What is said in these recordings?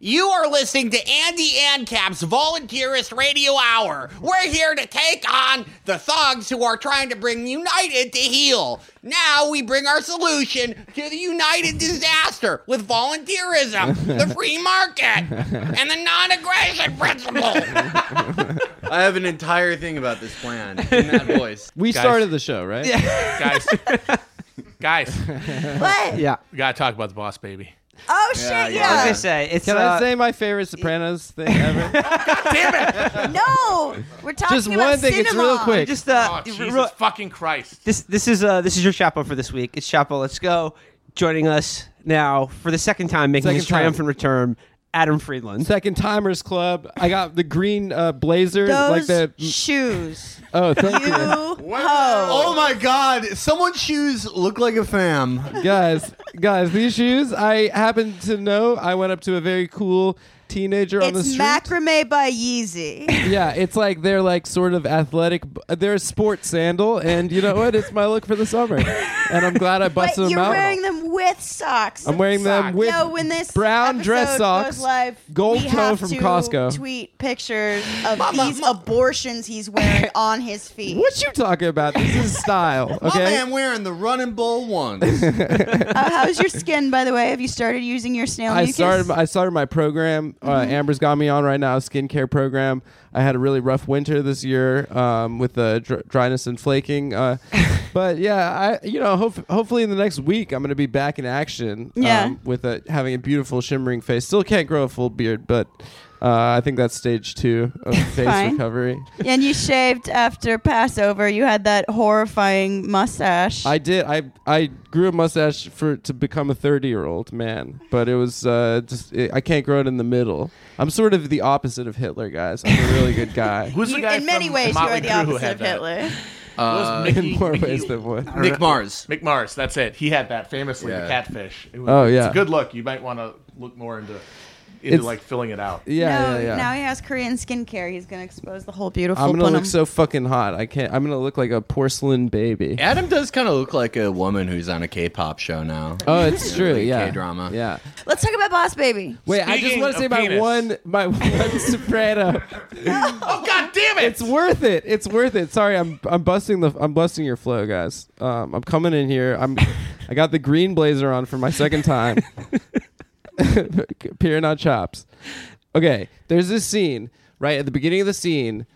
You are listening to Andy Ancap's Volunteerist Radio Hour. We're here to take on the thugs who are trying to bring United to heel. Now we bring our solution to the United disaster with volunteerism, the free market, and the non aggression principle. I have an entire thing about this plan in that voice. We Guys. started the show, right? Yeah. guys, guys, What? Yeah. we gotta talk about the boss baby. Oh shit! yeah. I was gonna say it's Can uh, I say my favorite Sopranos thing ever? Damn it! No, we're talking Just about one thing. It's real quick. just uh, Oh Jesus real- fucking Christ! this this is uh this is your chapo for this week. It's Chapo. Let's go. Joining us now for the second time, making his Second time. triumphant return, Adam Friedland. Second Timers Club. I got the green uh, blazer, Those like the. shoes. Oh, thank You you. Oh my god, someone's shoes look like a fam. guys. Guys, these shoes. I happen to know. I went up to a very cool teenager on the It's street. macrame by Yeezy. yeah, it's like they're like sort of athletic. They're a sports sandal, and you know what? It's my look for the summer, and I'm glad I But busted them you're out. wearing them with socks. I'm wearing them with Yo, when this brown dress episode socks, goes live, gold we toe have from to Costco. Tweet pictures of these abortions he's wearing on his feet. What you talking about? This is style, My okay? man wearing the running bull ones. Uh, how's your skin, by the way? Have you started using your snail I mucus? started. I started my program. Uh, Amber's got me on right now, skincare program. I had a really rough winter this year um, with the dr- dryness and flaking. Uh, but yeah, I you know hope, hopefully in the next week I'm going to be back in action. Yeah. Um, with a, having a beautiful shimmering face. Still can't grow a full beard, but uh, I think that's stage two of face Fine. recovery. and you shaved after Passover. You had that horrifying mustache. I did. I I grew a mustache for to become a thirty year old man, but it was uh, just it, I can't grow it in the middle. I'm sort of the opposite of Hitler, guys. I'm a really good guy. Who's the You- guy in many from ways, you Motley are the Crue who opposite had of that? Hitler. Uh, Mickey- in more Mickey- ways than one. Nick Mars. Mick Mars, that's it. He had that famously, the catfish. It was, Oh, It's yeah. a good look. You might want to look more into, into It's- like filling it out. Yeah, no, yeah, yeah. now he has Korean skincare. He's gonna expose the whole beautiful. I'm gonna punum. look so fucking hot. I can't. I'm gonna look like a porcelain baby. Adam does kind of look like a woman who's on a K-pop show now. Oh, it's true. like Yeah, K-drama. Yeah. Let's talk about Boss Baby. Wait, I just want to say of my penis. one, my one soprano. Oh God damn it! It's worth it. It's worth it. Sorry, I'm I'm busting the I'm busting your flow, guys. Um, I'm coming in here. I'm I got the green blazer on for my second time. Peering on chops. Okay, there's this scene right at the beginning of the scene.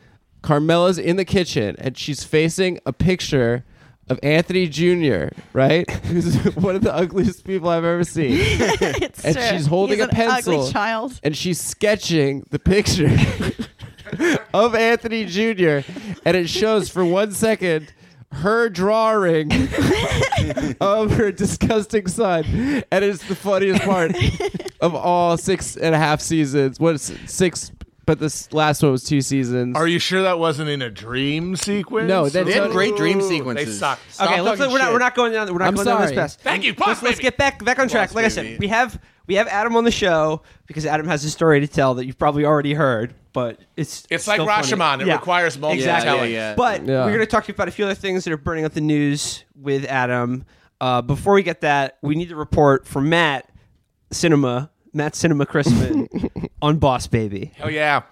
Carmela's in the kitchen and she's facing a picture of Anthony Jr. Right, who's one of the ugliest people I've ever seen. it's And true. she's holding He's a an pencil. Ugly child. and she's sketching the picture of Anthony Jr. and it shows for one second her drawing of her disgusting son, and it's the funniest part of all six and a half seasons. What's six? But this last one was two seasons. Are you sure that wasn't in a dream sequence? No, that's They had Ooh, great dream sequences. They sequences. suck. Stop okay, let's we're not we're not going down we're not I'm going down this sorry. path. Thank you, boss Let's, let's baby. get back back on track. Boss like I baby. said, we have we have Adam on the show because Adam has a story to tell that you've probably already heard, but it's It's like still funny. Rashomon. It Yeah. requires multiple Exactly. Yeah, telling. yeah, yeah. But Yeah. we're going to talk to you about a few other things that are burning up the news with Adam. Uh, before we get that, we need to report from Matt Cinema, Matt Cinema Crispin on Boss Baby. Oh yeah.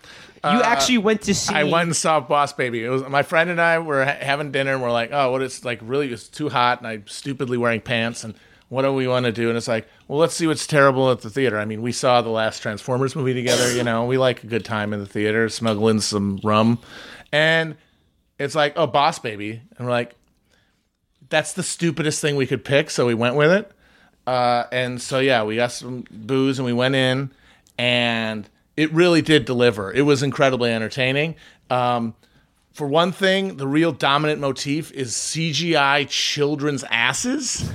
You Uh, actually went to see. I went and saw Boss Baby. It was my friend and I were ha- having dinner and we're like, oh, what it's like really it's too hot and I'm stupidly wearing pants and what do we want to do? And it's like, well, let's see what's terrible at the theater. I mean, we saw the last Transformers movie together. You know, we like a good time in the theater, smuggling some rum, and it's like, oh, Boss Baby, and we're like, that's the stupidest thing we could pick, so we went with it. Uh, and so yeah, we got some booze and we went in, and it really did deliver. It was incredibly entertaining. Um, for one thing, the real dominant motif is CGI children's asses.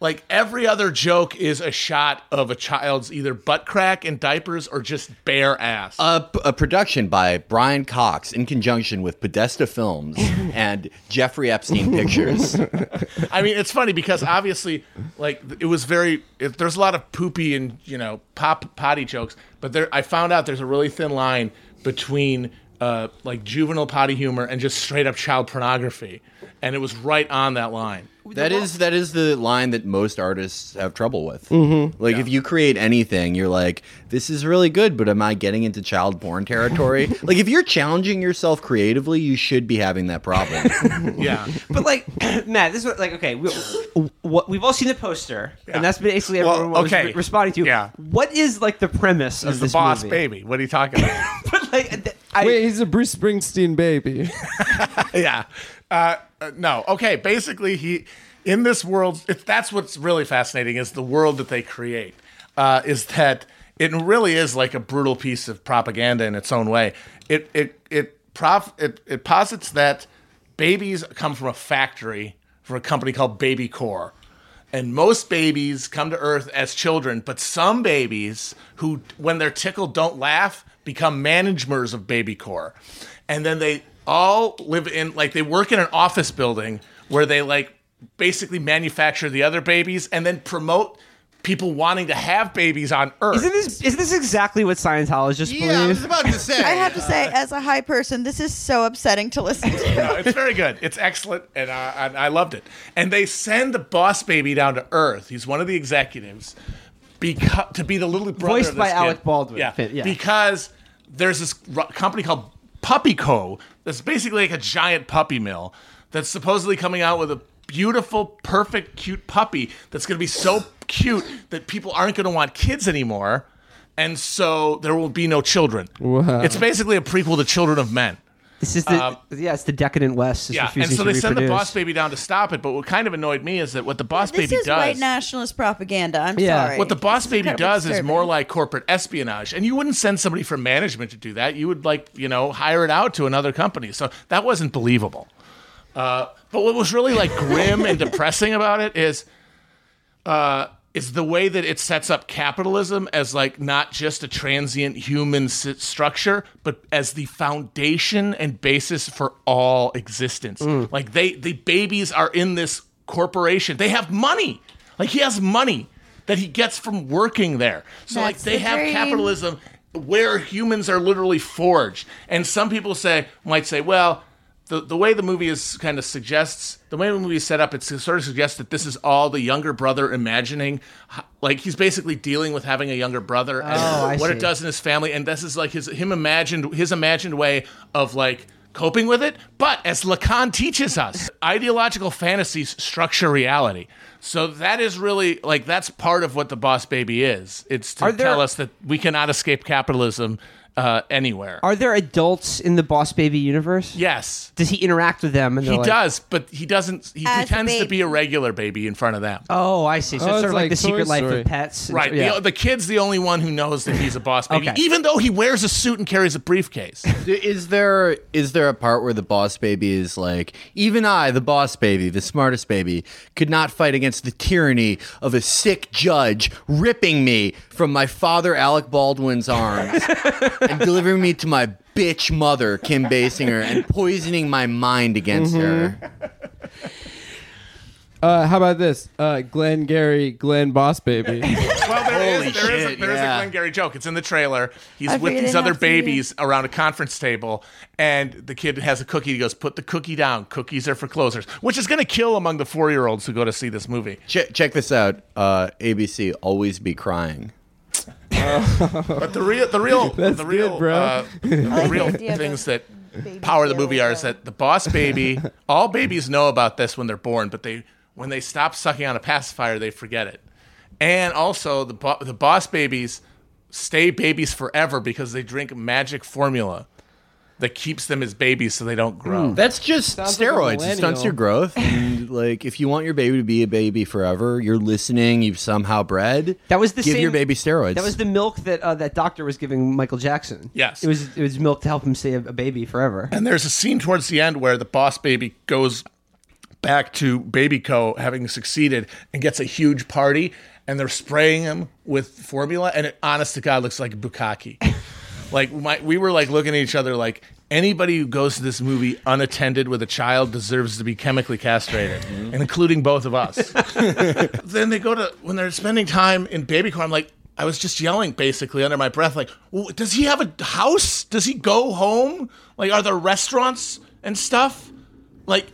Like every other joke is a shot of a child's either butt crack and diapers or just bare ass. A, a production by Brian Cox in conjunction with Podesta Films and Jeffrey Epstein Pictures. I mean, it's funny because obviously, like, it was very. It, there's a lot of poopy and you know pop potty jokes, but there I found out there's a really thin line between uh, like juvenile potty humor and just straight up child pornography, and it was right on that line. That is that is the line that most artists have trouble with. Mm-hmm. Like if you create anything, you're like, this is really good, but am I getting into child porn territory? like if you're challenging yourself creatively, you should be having that problem. Yeah, But like, Matt, this is what, like okay. We, what we've all seen the poster, and that's basically Well, everyone okay. re- responding to. Yeah. What is like the premise it's of the this boss movie? baby. What are you talking about? but like, th- I, Wait, he's a Bruce Springsteen baby. yeah. Uh, uh, no. Okay. Basically, he in this world. If that's what's really fascinating is the world that they create. Uh, is that it really is like a brutal piece of propaganda in its own way. It it it prof it, it posits that babies come from a factory from a company called Baby Corp. And most babies come to Earth as children, but some babies who, when they're tickled, don't laugh, become managers of Baby Corp. And then they all live in, like, they work in an office building where they, like, basically manufacture the other babies and then promote people wanting to have babies on Earth. isn't this is this exactly what Scientologists Yeah, I was believe? about to say. I have to say, as a high person, this is so upsetting to listen to. No, it's very good. It's excellent, and I, and I loved it. And they send the boss baby down to Earth. He's one of the executives, because to be the little brother Voiced of this by kid. Alec Baldwin. Yeah, yeah. because there's this company called Puppy Co. That's basically like a giant puppy mill that's supposedly coming out with a beautiful, perfect, cute puppy that's going to be so cute that people aren't going to want kids anymore. And so there will be no children. Wow. It's basically a prequel to Children of Men. This is the Um, yeah, it's the decadent West. Is Yeah, and so they send the boss baby down to stop it. But what kind of annoyed me is that what the boss This baby is does, white nationalist propaganda. I'm Yeah. sorry. what the boss This is baby incredibly does is more like corporate espionage, and you wouldn't send somebody from management to do that. You would like you know hire it out to another company. So that wasn't believable. Uh, but what was really like grim and depressing about it is. Uh, is the way that it sets up capitalism as like not just a transient human s- structure, but as the foundation and basis for all existence. Mm. Like they, the babies are in this corporation. They have money. Like he has money that he gets from working there. So like they the have dream. capitalism where humans are literally forged. And some people say might say, well, the, the way the movie is kind of suggests the way the movie is set up, it sort of suggests that this is all the younger brother imagining, like he's basically dealing with having a younger brother and Oh, what see. it does in his family, and this is like his him imagined his imagined way of like coping with it. But as Lacan teaches us, ideological fantasies structure reality. So that is really like that's part of what the Boss Baby is. It's to there- tell us that we cannot escape capitalism uh, anywhere. Are there adults in the Boss Baby universe? yes. Does he interact with them? And He like, does, but he doesn't. He As pretends to be a regular baby in front of them. Oh, I see. So Oh, it's it's sort of like, like the Secret Toy Life of Pets. Right. yeah. The, the kid's the only one who knows that he's a boss baby, Okay. even though he wears a suit and carries a briefcase. Is there is there a part where the boss baby is like, even I, the boss baby, the smartest baby, could not fight against the tyranny of a sick judge ripping me from my father Alec Baldwin's arms and delivering me to my bitch mother Kim Basinger and poisoning my mind against her. Uh, how about this? Uh, Glengarry, Glen Boss Baby. Well, there Holy is, there is, a, shit, there is yeah. a Glengarry joke. It's in the trailer. He's I with figured these it other had to be. babies around a conference table, and the kid has a cookie. He goes, "Put the cookie down. Cookies are for closers," which is going to kill among the four-year-olds who go to see this movie. Check, check this out. Uh, ABC, always be crying. But the real, the real, That's the real, good, bro. Uh, the real idea things that baby power the movie are is that the boss baby. all babies know about this when they're born, but they when they stop sucking on a pacifier, they forget it. And also, the bo- the boss babies stay babies forever because they drink magic formula that keeps them as babies so they don't grow. That's just Sounds like a steroids. it stunts millennial. your growth. And like, if you want your baby to be a baby forever, you're listening. You've somehow bred. That was the give same- your baby steroids. That was the milk that uh, that doctor was giving Michael Jackson. Yes. it was it was milk to help him stay a, a baby forever. And there's a scene towards the end where the boss baby goes back to Baby Co. having succeeded and gets a huge party, and they're spraying him with formula, and it honest to God looks like bukkake. like my, we were like looking at each other like anybody who goes to this movie unattended with a child deserves to be chemically castrated, and including both of us. then they go to when they're spending time in Baby Corp. I'm like. I was just yelling basically under my breath, like, does he have a house? Does he go home? Like, are there restaurants and stuff? Like,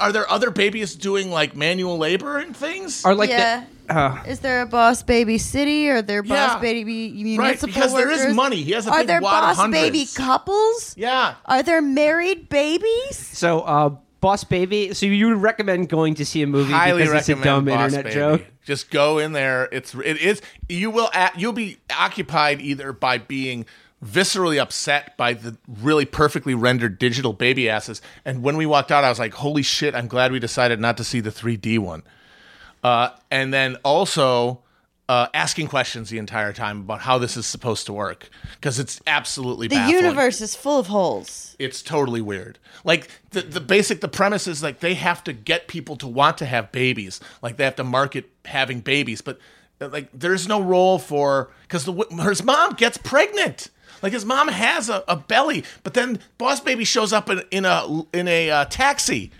are there other babies doing like manual labor and things? Are like yeah. The, uh, Is there a boss baby city or there boss Yeah. baby municipal because there is money. He has a Are big there wad of boss baby couples? yeah. Are there married babies? so uh, Boss Baby. So you would recommend going to see a movie highly because it's a recommend dumb Boss internet Baby. joke. Just go in there. It's it is you will at, you'll be occupied either by being viscerally upset by the really perfectly rendered digital baby asses. And when we walked out, I was like, "Holy shit! I'm glad we decided not to see the 3D one." Uh, and then also uh, asking questions the entire time about how this is supposed to work because it's absolutely The baffling universe is full of holes. it's totally weird. Like the the basic the premise is like they have to get people to want to have babies. Like they have to market having babies, but uh, like there's no role for because the his mom gets pregnant. Like his mom has a, a belly, but then Boss Baby shows up in, in a in a uh, taxi.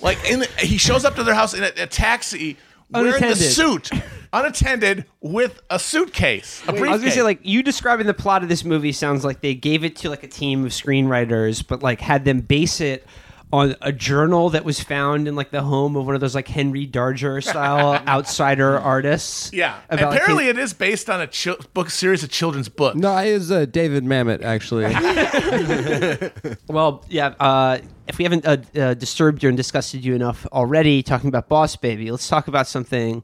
Like in the, he shows up to their house in a, a taxi wearing the Unattended. suit, unattended with a suitcase, a briefcase. I was gonna say, like, you describing the plot of this movie sounds like they gave it to like a team of screenwriters, but like had them base it on a journal that was found in like the home of one of those like Henry Darger style outsider artists. yeah. about, Apparently, his- it is based on a chil- book series of children's books. No, it was uh, David Mamet actually. Well, yeah. Uh, if we haven't uh, uh, disturbed you and disgusted you enough already talking about Boss Baby, let's talk about something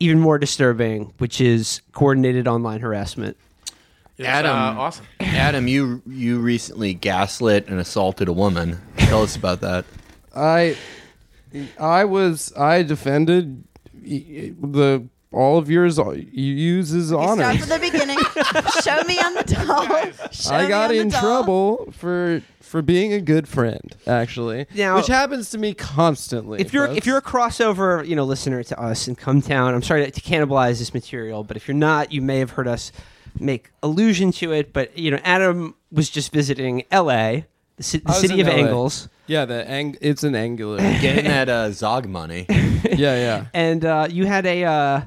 even more disturbing, which is coordinated online harassment. It's, Adam. uh, awesome. Adam, you you recently gaslit and assaulted a woman. Tell us about that. I, I was I defended the all of yours you uses honor. Start from the beginning. Show me on the doll. Show I got in trouble for for being a good friend, actually, Now- which happens to me constantly. If you're folks. if you're a crossover, you know, listener to us and Cum Town, I'm sorry to cannibalize this material, but if you're not, you may have heard us make allusion to it. But you know, Adam was just visiting L.A., the, ci- the I was city in of LA. Angles, yeah, the ang- it's an angular. Getting that uh, Zog money. yeah, yeah. and uh, you had a. Uh,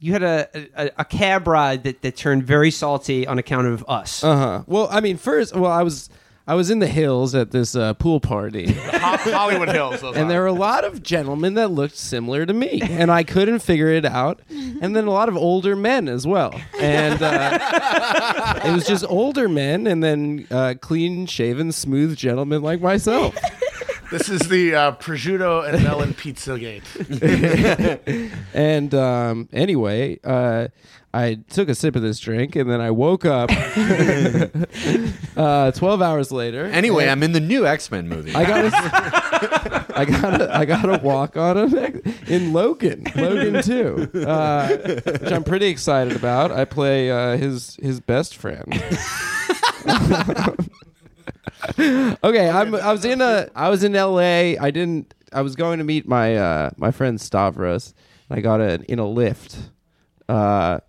you had a, a, a cab ride that, that turned very salty on account of us. Uh huh. Well, I mean, first, well, I was I was in the hills at this uh, pool party. Hollywood Hills. those and are. there were a lot of gentlemen that looked similar to me, and I couldn't figure it out. And then a lot of older men as well, and uh, it was just older men, and then uh, clean shaven, smooth gentlemen like myself. This is the uh, prosciutto and melon pizza gate. And um, anyway, uh, I took a sip of this drink, and then I woke up uh, twelve hours later. Anyway, I'm in the new X Men movie. I got a, I got a, I got a walk on him in Logan, Logan two, uh, which I'm pretty excited about. I play uh, his his best friend. okay, I'm I was in a I was in L.A. I didn't I was going to meet my uh, my friend Stavros. And I got a in a Lyft uh,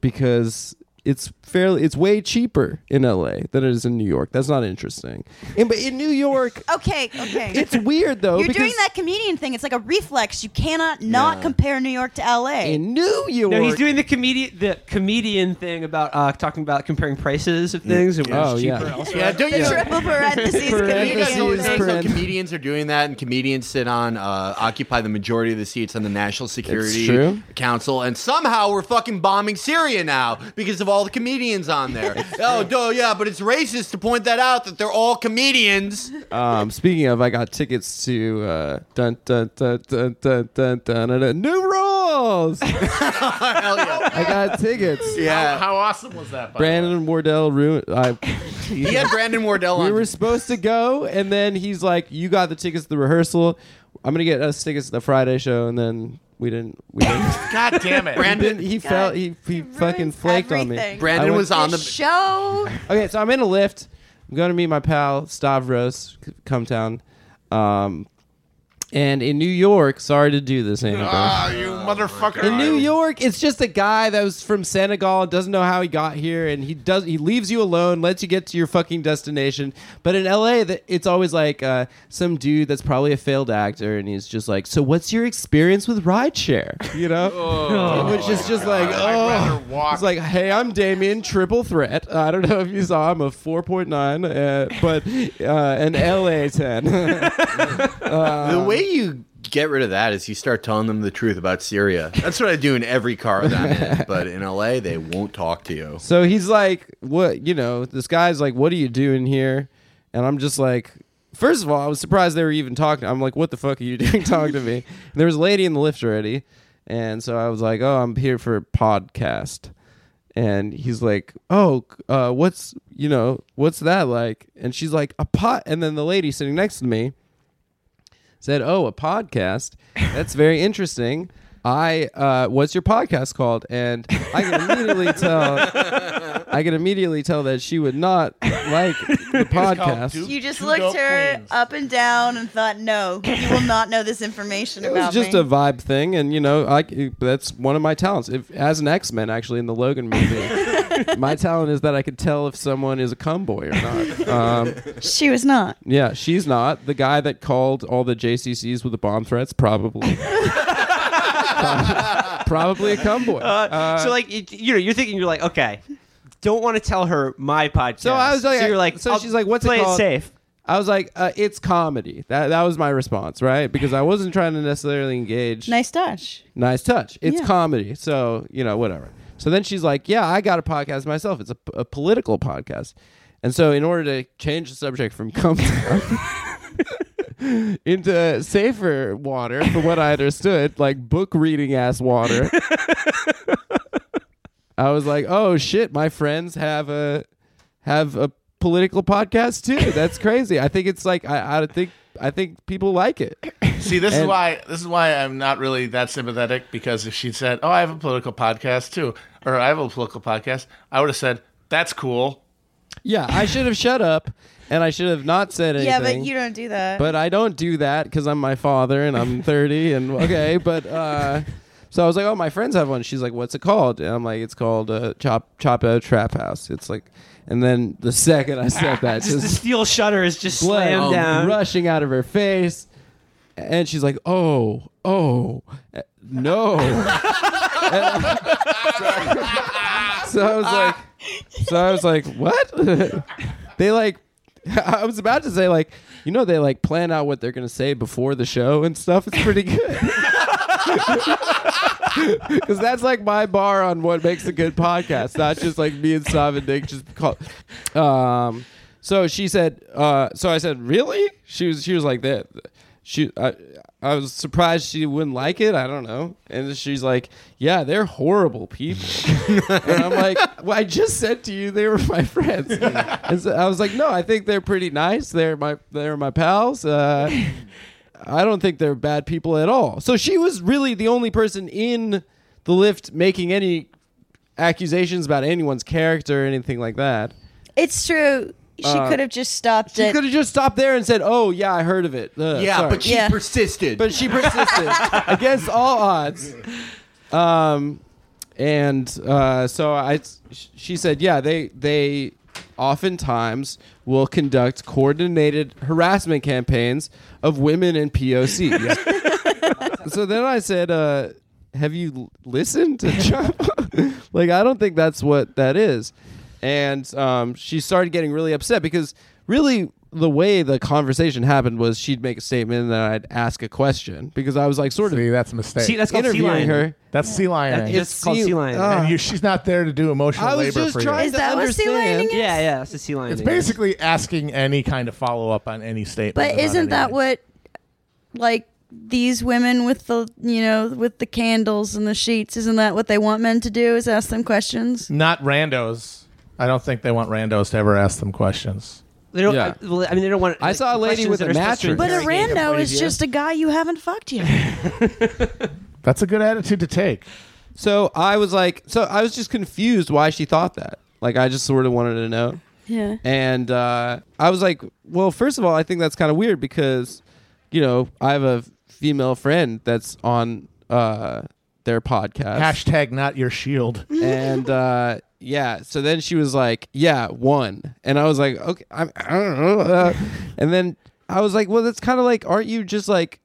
because it's fairly it's way cheaper in L.A. than it is in New York. That's not interesting. And, but in New York, Okay, okay. it's weird though. You're because doing that comedian thing. It's like a reflex. You cannot not Yeah. compare New York to LA. in New York. No, he's doing the comedian the comedian thing about uh, talking about comparing prices of things and what's Oh, cheaper yeah. elsewhere. yeah, don't the you? triple parentheses Parentheses, comedian. always Comedians notice how comedians are doing that, and comedians sit on, uh, occupy the majority of the seats on the National Security true. Council, and somehow we're fucking bombing Syria now because of all the comedians on there. oh, no, yeah, but it's racist to point that out that they're all comedians. Um, speaking of, I got tickets to uh, dun dun dun dun dun dun dun, dun, New Rules. I got tickets. Yeah. How, how awesome was that? By Brandon Wardell ruined. I, he had Brandon Wardell on. we were supposed to go, and then he's like, "You got the tickets to the rehearsal. I'm gonna get us tickets to the Friday show, and then we didn't. We didn't. God damn it! Brandon, he God, felt he he fucking ruins flaked on me. everything. Brandon I went- was on The the. show. Okay, so I'm in a Lyft. I'm going to meet my pal Stavros, c- Cum Town. Um, And in New York, sorry to do this, Annabelle. Ah, you motherfucker. In New York, it's just a guy that was from Senegal and doesn't know how he got here, and he does he leaves you alone, lets you get to your fucking destination. But in LA, that it's always like uh, some dude that's probably a failed actor, and he's just like, "So what's your experience with rideshare?" You know, which is just like, I'd rather oh, walk. it's like, "Hey, I'm Damien, triple threat." I don't know if you saw, I'm a 4.9, uh, but uh, an LA 10. the way you get rid of that is you start telling them the truth about Syria. That's what I do in every car that I'm in. But in LA, they won't talk to you. So he's like, "What? You know, this guy's like, what are you doing here?" And I'm just like, first of all, I was surprised they were even talking. I'm like, "What the fuck are you doing talking to me?" And there was a lady in the Lyft already, and so I was like, "Oh, I'm here for a podcast." And he's like, "Oh, uh, what's you know, what's that like?" And she's like, "A pot." And then the lady sitting next to me said, "Oh, a podcast. That's very interesting." I uh, what's your podcast called? And I can immediately tell. I can immediately tell that she would not like the podcast. Duke- You just Two looked her queens. up and down and thought, no, you will not know this information It was just me. a vibe thing, and you know, I that's one of my talents. If as an X Men, actually in the Logan movie, my talent is that I can tell if someone is a cum boy or not. Um, she was not. yeah, she's not the guy that called all the JCCs with the bomb threats. Probably, probably a cum boy. Uh, so like you, you know, you're thinking you're like, okay, don't want to tell her my podcast. So I was like- so you're like, so I'll she's like, what's it play called? safe. I was like, uh, it's comedy. That that was my response, right? Because I wasn't trying to necessarily engage. Nice touch. Nice touch. It's Yeah. comedy. So, you know, whatever. So then she's like, yeah, I got a podcast myself. It's a, a political podcast. And so, in order to change the subject from cum into safer water, from what I understood, like book reading ass water, I was like, oh shit, my friends have a have a political podcast too. That's crazy. I think it's like I, I think I think people like it. See, this is why this is why I'm not really that sympathetic because if she'd said, "Oh, I have a political podcast too," or "I have a political podcast," I would have said, "That's cool." Yeah, I should have shut up and I should have not said anything. Yeah, but you don't do that. But I don't do that because I'm my father and I'm 30 and okay, but uh, so I was like, oh, my friends have one. She's like, what's it called? And I'm like, it's called uh, Chop Chop Out Trap House. It's like, and then the second I said that, Just the steel shutter is just slammed down. rushing out of her face, and she's like, oh, oh, uh, no. so I was like, so I was like, what? they like, I was about to say like, you know, they like plan out what they're gonna say before the show and stuff. It's pretty good. Because that's like my bar on what makes a good podcast, not just like me and Stav and Nick just call. Um, so she said, uh, so I said, really? She was, she was like that. She, I, I was surprised she wouldn't like it. I don't know. And she's like, yeah, they're horrible people. and I'm like, well, I just said to you they were my friends. and so I was like, no, I think they're pretty nice. They're my, they're my pals. Uh, I don't think they're bad people at all. So she was really the only person in the Lyft making any accusations about anyone's character or anything like that. it's true. She Uh, could have just stopped She it. could have just stopped there and said, "Oh yeah, I heard of it." Uh, Yeah, sorry." but she Yeah. persisted. but she persisted against all odds. Um, and uh, so I, she said, yeah, they they oftentimes will conduct coordinated harassment campaigns of women and POC. so then I said, uh, have you l- listened to Chop? like, I don't think that's what that is. And um, she started getting really upset because really the way the conversation happened was she'd make a statement and then I'd ask a question because I was like sort of See, that's a mistake. See, that's called sea interviewing lion. her. that's sea lion. That's It's called sea- sea lion. Ah. and you, she's not there to do emotional I was labor just for trying you. Is to that what sea understand. lining is? yeah, yeah, it's a sea lion. It's basically asking any kind of follow up on any statement. but about isn't that anything. what, like, these women with the, you know, with the candles and the sheets, isn't that what they want men to do? Is ask them questions? Not randos. I don't think they want randos to ever ask them questions. They don't. Yeah. uh, well, I mean, they don't want. I saw a lady with a are mattress. But a rando is just a guy you haven't fucked yet. That's a good attitude to take. So I was like, so I was just confused why she thought that. Like, I just sort of wanted to know. yeah. And uh, I was like, well, first of all, I think that's kind of weird because, you know, I have a female friend that's on uh, their podcast. Hashtag not your shield. and uh, yeah, so then she was like, "Yeah, one," and I was like, "Okay, I'm, I don't know," and then I was like, "Well, that's kind of like, aren't you just like?"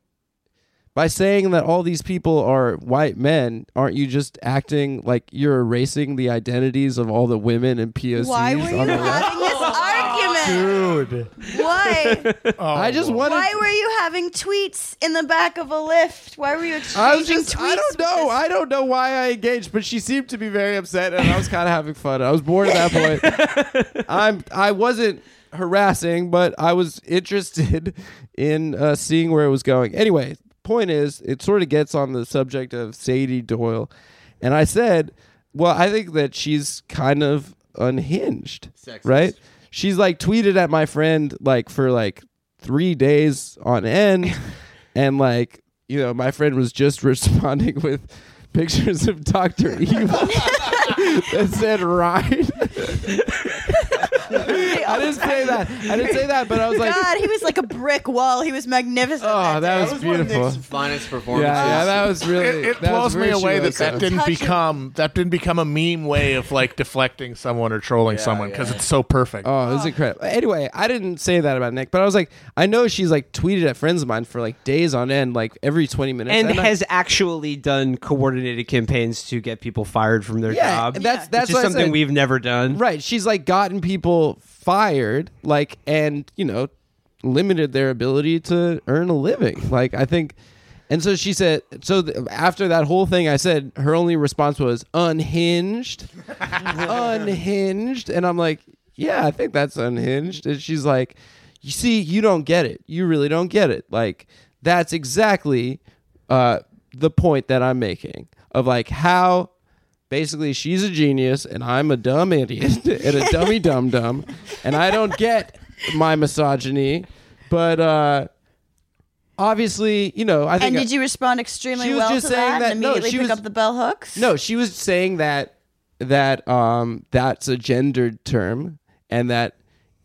By saying that all these people are white men, aren't you just acting like you're erasing the identities of all the women and POCs Why were you having this argument? Dude. Why? I just wanted. Why were you having tweets in the back of a Lyft? Why were you exchanging I was just, tweets? I don't with know. this- I don't know why I engaged, but she seemed to be very upset, and I was kind of having fun. I was bored at that point. I'm, I wasn't harassing, but I was interested in uh, seeing where it was going. Anyway, point is, it sort of gets on the subject of Sady Doyle, and I said, well, I think that she's kind of unhinged, right? She's like tweeted at my friend like for like three days on end, and like you know, my friend was just responding with pictures of Doctor Evil that said "ride." I didn't say that. I didn't say that, but I was like, God, he was like a brick wall. He was magnificent. "Oh, that was, one of beautiful." Nick's finest Yeah, performances. yeah, that was really. It, it that was blows me away that Shiroko. that didn't Touch it. become that didn't become a meme way of like deflecting someone or trolling someone because yeah. it's so perfect. Oh, it was oh. incredible. Anyway, I didn't say that about Nick, but I was like, I know she's like tweeted at friends of mine for like days on end, like every twenty minutes, and I- has actually done coordinated campaigns to get people fired from their Yeah, job. that's- that's which is what I something said. we've never done. Right. She's like gotten people fired, like, and, you know, limited their ability to earn a living. Like, I think. And so she said, so th- after that whole thing, I said, her only response was unhinged. unhinged. And I'm like, yeah, I think that's unhinged. And she's like, you see, you don't get it. You really don't get it. Like, that's exactly uh, the point that I'm making of like how basically she's a genius and I'm a dumb idiot and a dummy dum dum and I don't get my misogyny, but uh obviously, you know, I think And did you respond extremely She was well just to saying that, that- and no, immediately she pick was- up the bell hooks? No, she was saying that that um that's a gendered term and that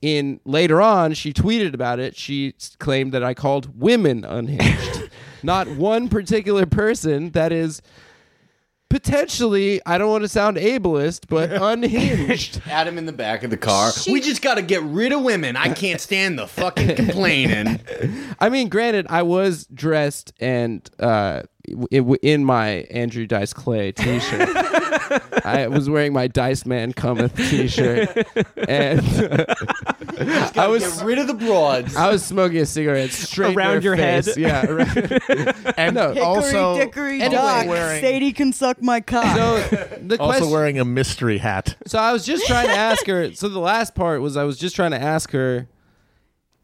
in later on she tweeted about it. She claimed that I called women unhinged. Not one particular person that is potentially I don't want to sound ableist but unhinged Adam in the back of the car. She- we just got to get rid of women. I can't stand the fucking complaining. I mean granted I was dressed and uh w- in my Andrew Dice Clay t-shirt I was wearing my Dice Man Cometh t-shirt and I was get rid of the broads. I was smoking a cigarette straight Around their your head. face. Yeah. around- and no. Hickory also dickory Anyway, dock. wearing- Sady can suck my cock. so the also question. wearing a mystery hat. so I was just trying to ask her. So the last part was I was just trying to ask her,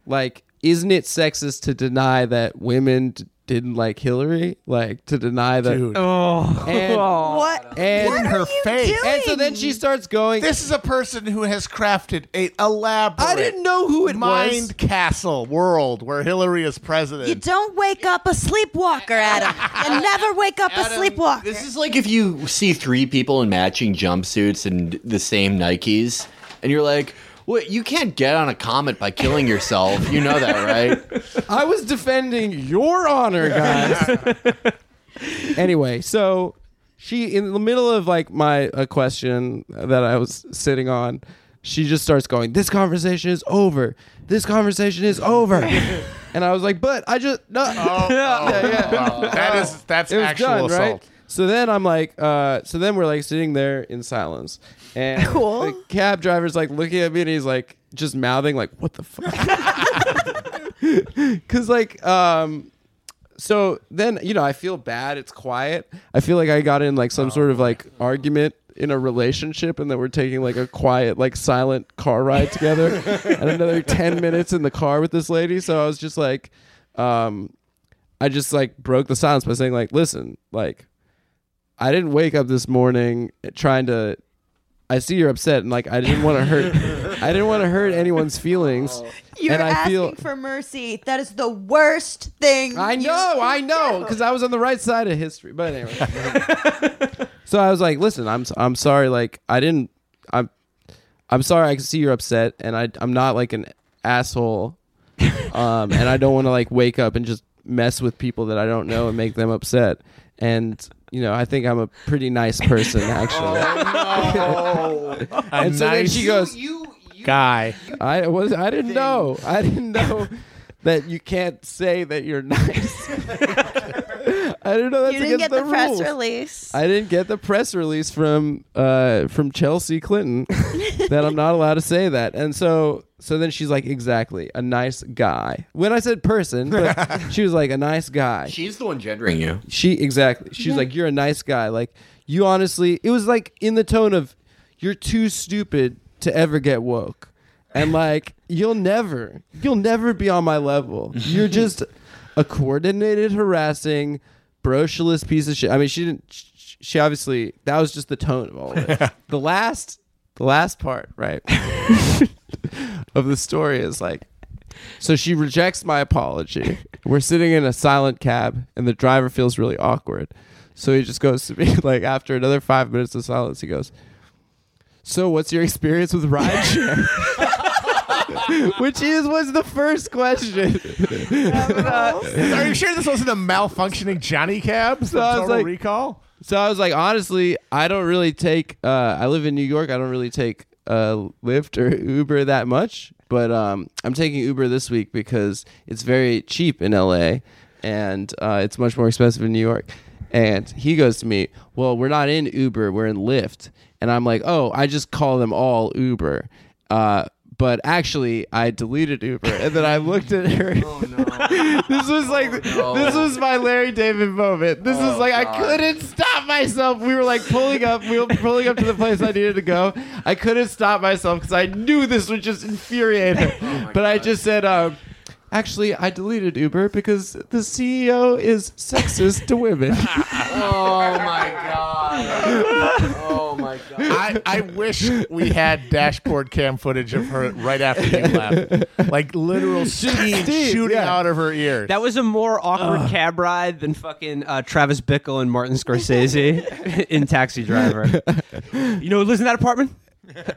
like, isn't it sexist to deny that women d- didn't like Hillary? Like to deny that. Dude. Oh, And- what? And what her are you face. Doing? And so then she starts going. This is a person who has crafted a elaborate I didn't know who it mind was. castle world where Hillary is president. You don't wake up a sleepwalker, Adam. You never wake up a Adam, sleepwalker. This is like if you see three people in matching jumpsuits and the same Nikes, and you're like, "What? You can't get on a comet by killing yourself. You know that, right?" I was defending your honor, guys. anyway, so she in the middle of like my a question that I was sitting on, she just starts going, "This conversation is over. This conversation is over." and I was like, "But I just no." Oh, oh, yeah. oh. that is that's it actual done, assault. right? So then I'm like, uh, so then we're like sitting there in silence, and Cool. the cab driver's like looking at me, and he's like just mouthing like, "What the fuck?" Because like, um, so then you know I feel bad. It's quiet. I feel like I got in like some sort of like argument in a relationship, and that we're taking like a quiet, like silent car ride together, and another ten minutes in the car with this lady. So I was just like, um, I just like broke the silence by saying like, listen, like, I didn't wake up this morning trying to. I see you're upset, and like I didn't want to hurt. I didn't want to hurt anyone's feelings. You're and I asking feel for mercy. That is the worst thing. I know, I know, because I was on the right side of history. But anyway, so I was like, "Listen, I'm I'm sorry. Like, I didn't. I'm I'm sorry. I can see you're upset, and I I'm not like an asshole. Um, and I don't want to like wake up and just mess with people that I don't know and make them upset. And you know, I think I'm a pretty nice person actually. Oh, A and so then nice she goes, you guy. I was I didn't know. I didn't know that you can't say that you're nice. I didn't know that's you didn't against get the, press rules. release. I didn't get the press release from uh, from Chelsea Clinton that I'm not allowed to say that. And so so then she's like, exactly, a nice guy. When I said person, but she was like a nice guy. She's the one gendering you. She exactly. She's like, you're a nice guy. Like you honestly, it was like in the tone of, you're too stupid to ever get woke, and like you'll never, you'll never be on my level. You're just a coordinated harassing, brocialist piece of shit. I mean, she didn't. sh- She obviously that was just the tone of all of it. the last, the last part, right, of the story is like. So she rejects my apology. We're sitting in a silent cab, and the driver feels really awkward. So he just goes to me, like, after another five minutes of silence, he goes, So, what's your experience with rideshare? Which is was the first question. Are you sure this wasn't a malfunctioning Johnny Cab? So I was Total like- Recall. So I was like, honestly, I don't really take. Uh, I live in New York. I don't really take uh, Lyft or Uber that much, but um, I'm taking Uber this week because it's very cheap in LA, and uh, it's much more expensive in New York. And he goes to me, "Well, we're not in Uber. We're in Lyft." And I'm like, "Oh, I just call them all Uber." Uh, but actually, I deleted Uber, and then I looked at her. this was like this was my Larry David moment. This was like I couldn't stop myself. We were like pulling up, we were pulling up to the place I needed to go. I couldn't stop myself because I knew this would just infuriate her. but I just said, um, actually, I deleted Uber because the CEO is sexist to women. Oh my god. Oh my god. I, I wish we had dashboard cam footage of her right after you left. Like literal steam steam, shooting yeah. out of her ears. That was a more awkward cab ride than fucking uh, Travis Bickle and Martin Scorsese in Taxi Driver. you know who lives in that apartment?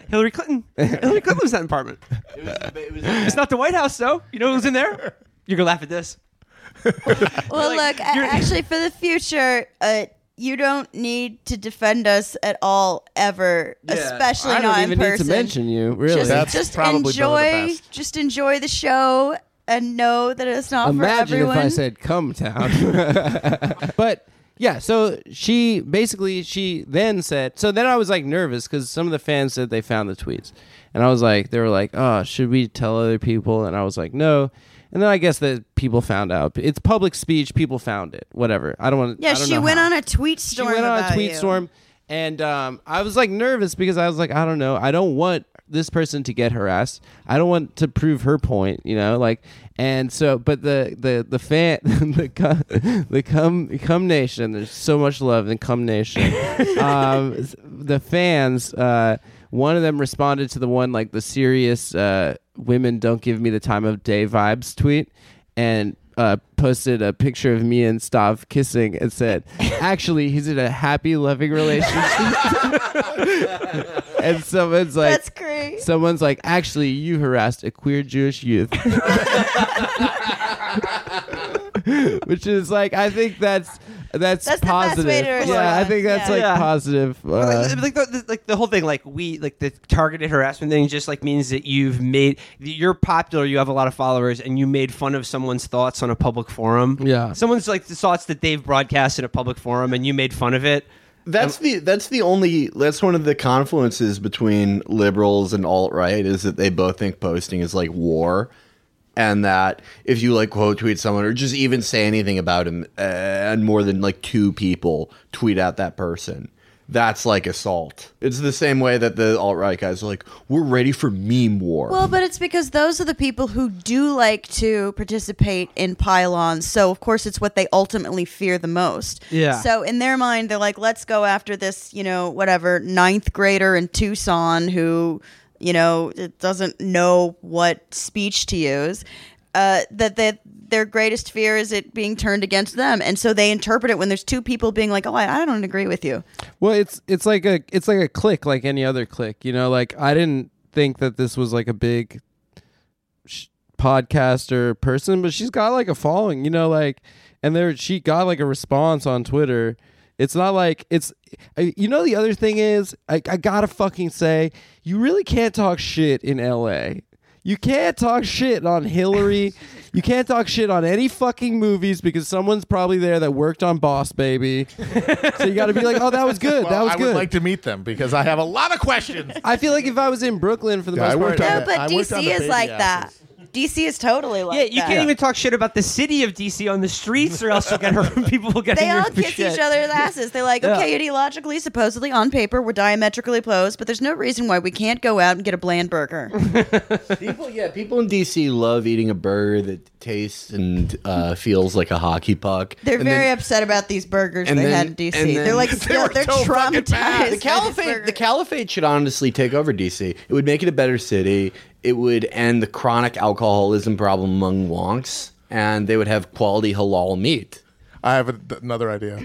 Hillary Clinton. Hillary Clinton lives in that apartment. It's not the White House, though. You know who's in there? You're gonna laugh at this. Well, Like, look, actually, for the future, uh, you don't need to defend us at all ever, especially not I not don't in even need person. to mention you, really. Just, That's just probably one of the enjoy, best. just enjoy the show and know that it's not Imagine for if everyone. I said Cum Town. but yeah, so she basically she then said so then I was like nervous because some of the fans said they found the tweets. And I was like they were like, Oh, should we tell other people? And I was like, No. And then I guess that people found out. It's public speech, people found it. Whatever. I don't want to. yeah, she went how on a tweet storm. she went on a tweet you. storm and um, i was like nervous because i was like i don't know i don't want this person to get harassed i don't want to prove her point you know like and so but the the the fan the cum, the cum cum nation there's so much love in cum nation um, the fans uh one of them responded to the one like the serious uh, women don't give me the time of day vibes tweet and uh, posted a picture of me and Stav kissing and said, "Actually, he's in a happy, loving relationship." and someone's like, That's great. "Someone's like, actually, you harassed a queer Jewish youth," which is like, I think that's that's, That's the best positive. way to yeah, I think that's Yeah. like Yeah. positive. Uh, like, like the, the, like the whole thing, like we, like the targeted harassment thing, just like means that you've made you're popular, you have a lot of followers, and you made fun of someone's thoughts on a public forum. Yeah. someone's like the thoughts that they've broadcast in a public forum, and you made fun of it. That's the that's the only that's one of the confluences between liberals and alt right is that they both think posting is like war, and that if you like quote tweet someone or just even say anything about him, uh, and more than like two people tweet at that person, that's like assault. It's the same way that the alt right guys are like, we're ready for meme war. Well, but it's because those are the people who do like to participate in pylons. So, of course, it's what they ultimately fear the most. Yeah. So, in their mind, they're like, let's go after this, you know, whatever, ninth grader in Tucson who, you know, it doesn't know what speech to use. Uh, that they, their greatest fear is it being turned against them. And so they interpret it when there's two people being like, oh, I, I don't agree with you. Well, it's it's like a it's like a click, like any other click. You know, like I didn't think that this was like a big sh- podcaster person, but she's got like a following, you know, like, and there she got like a response on Twitter. It's not like it's, you know, the other thing is, I, I gotta fucking say, you really can't talk shit in L.A. You can't talk shit on Hillary. you can't talk shit on any fucking movies because someone's probably there that worked on Boss Baby. so you got to be like, oh, that was good. Well, that was I good. I would like to meet them because I have a lot of questions. I feel like if I was in Brooklyn for the Yeah, I most worked part, on No, that. but I worked on DC the is like asses. that. DC is totally like Yeah, you that. can't even talk shit about the city of DC on the streets, or else you'll get hurt. People will get They all kiss shit. each other's asses. They're like, Yeah. okay, ideologically, supposedly on paper, we're diametrically opposed, but there's no reason why we can't go out and get a bland burger. People, yeah, people in DC love eating a burger that tastes and uh, feels like a hockey puck. They're And very then upset about these burgers they then- had in DC. then- they're like, they still, they're so traumatized. the caliphate, the caliphate should honestly take over DC. It would make it a better city. It would end the chronic alcoholism problem among wonks, and they would have quality halal meat. I have a, another idea.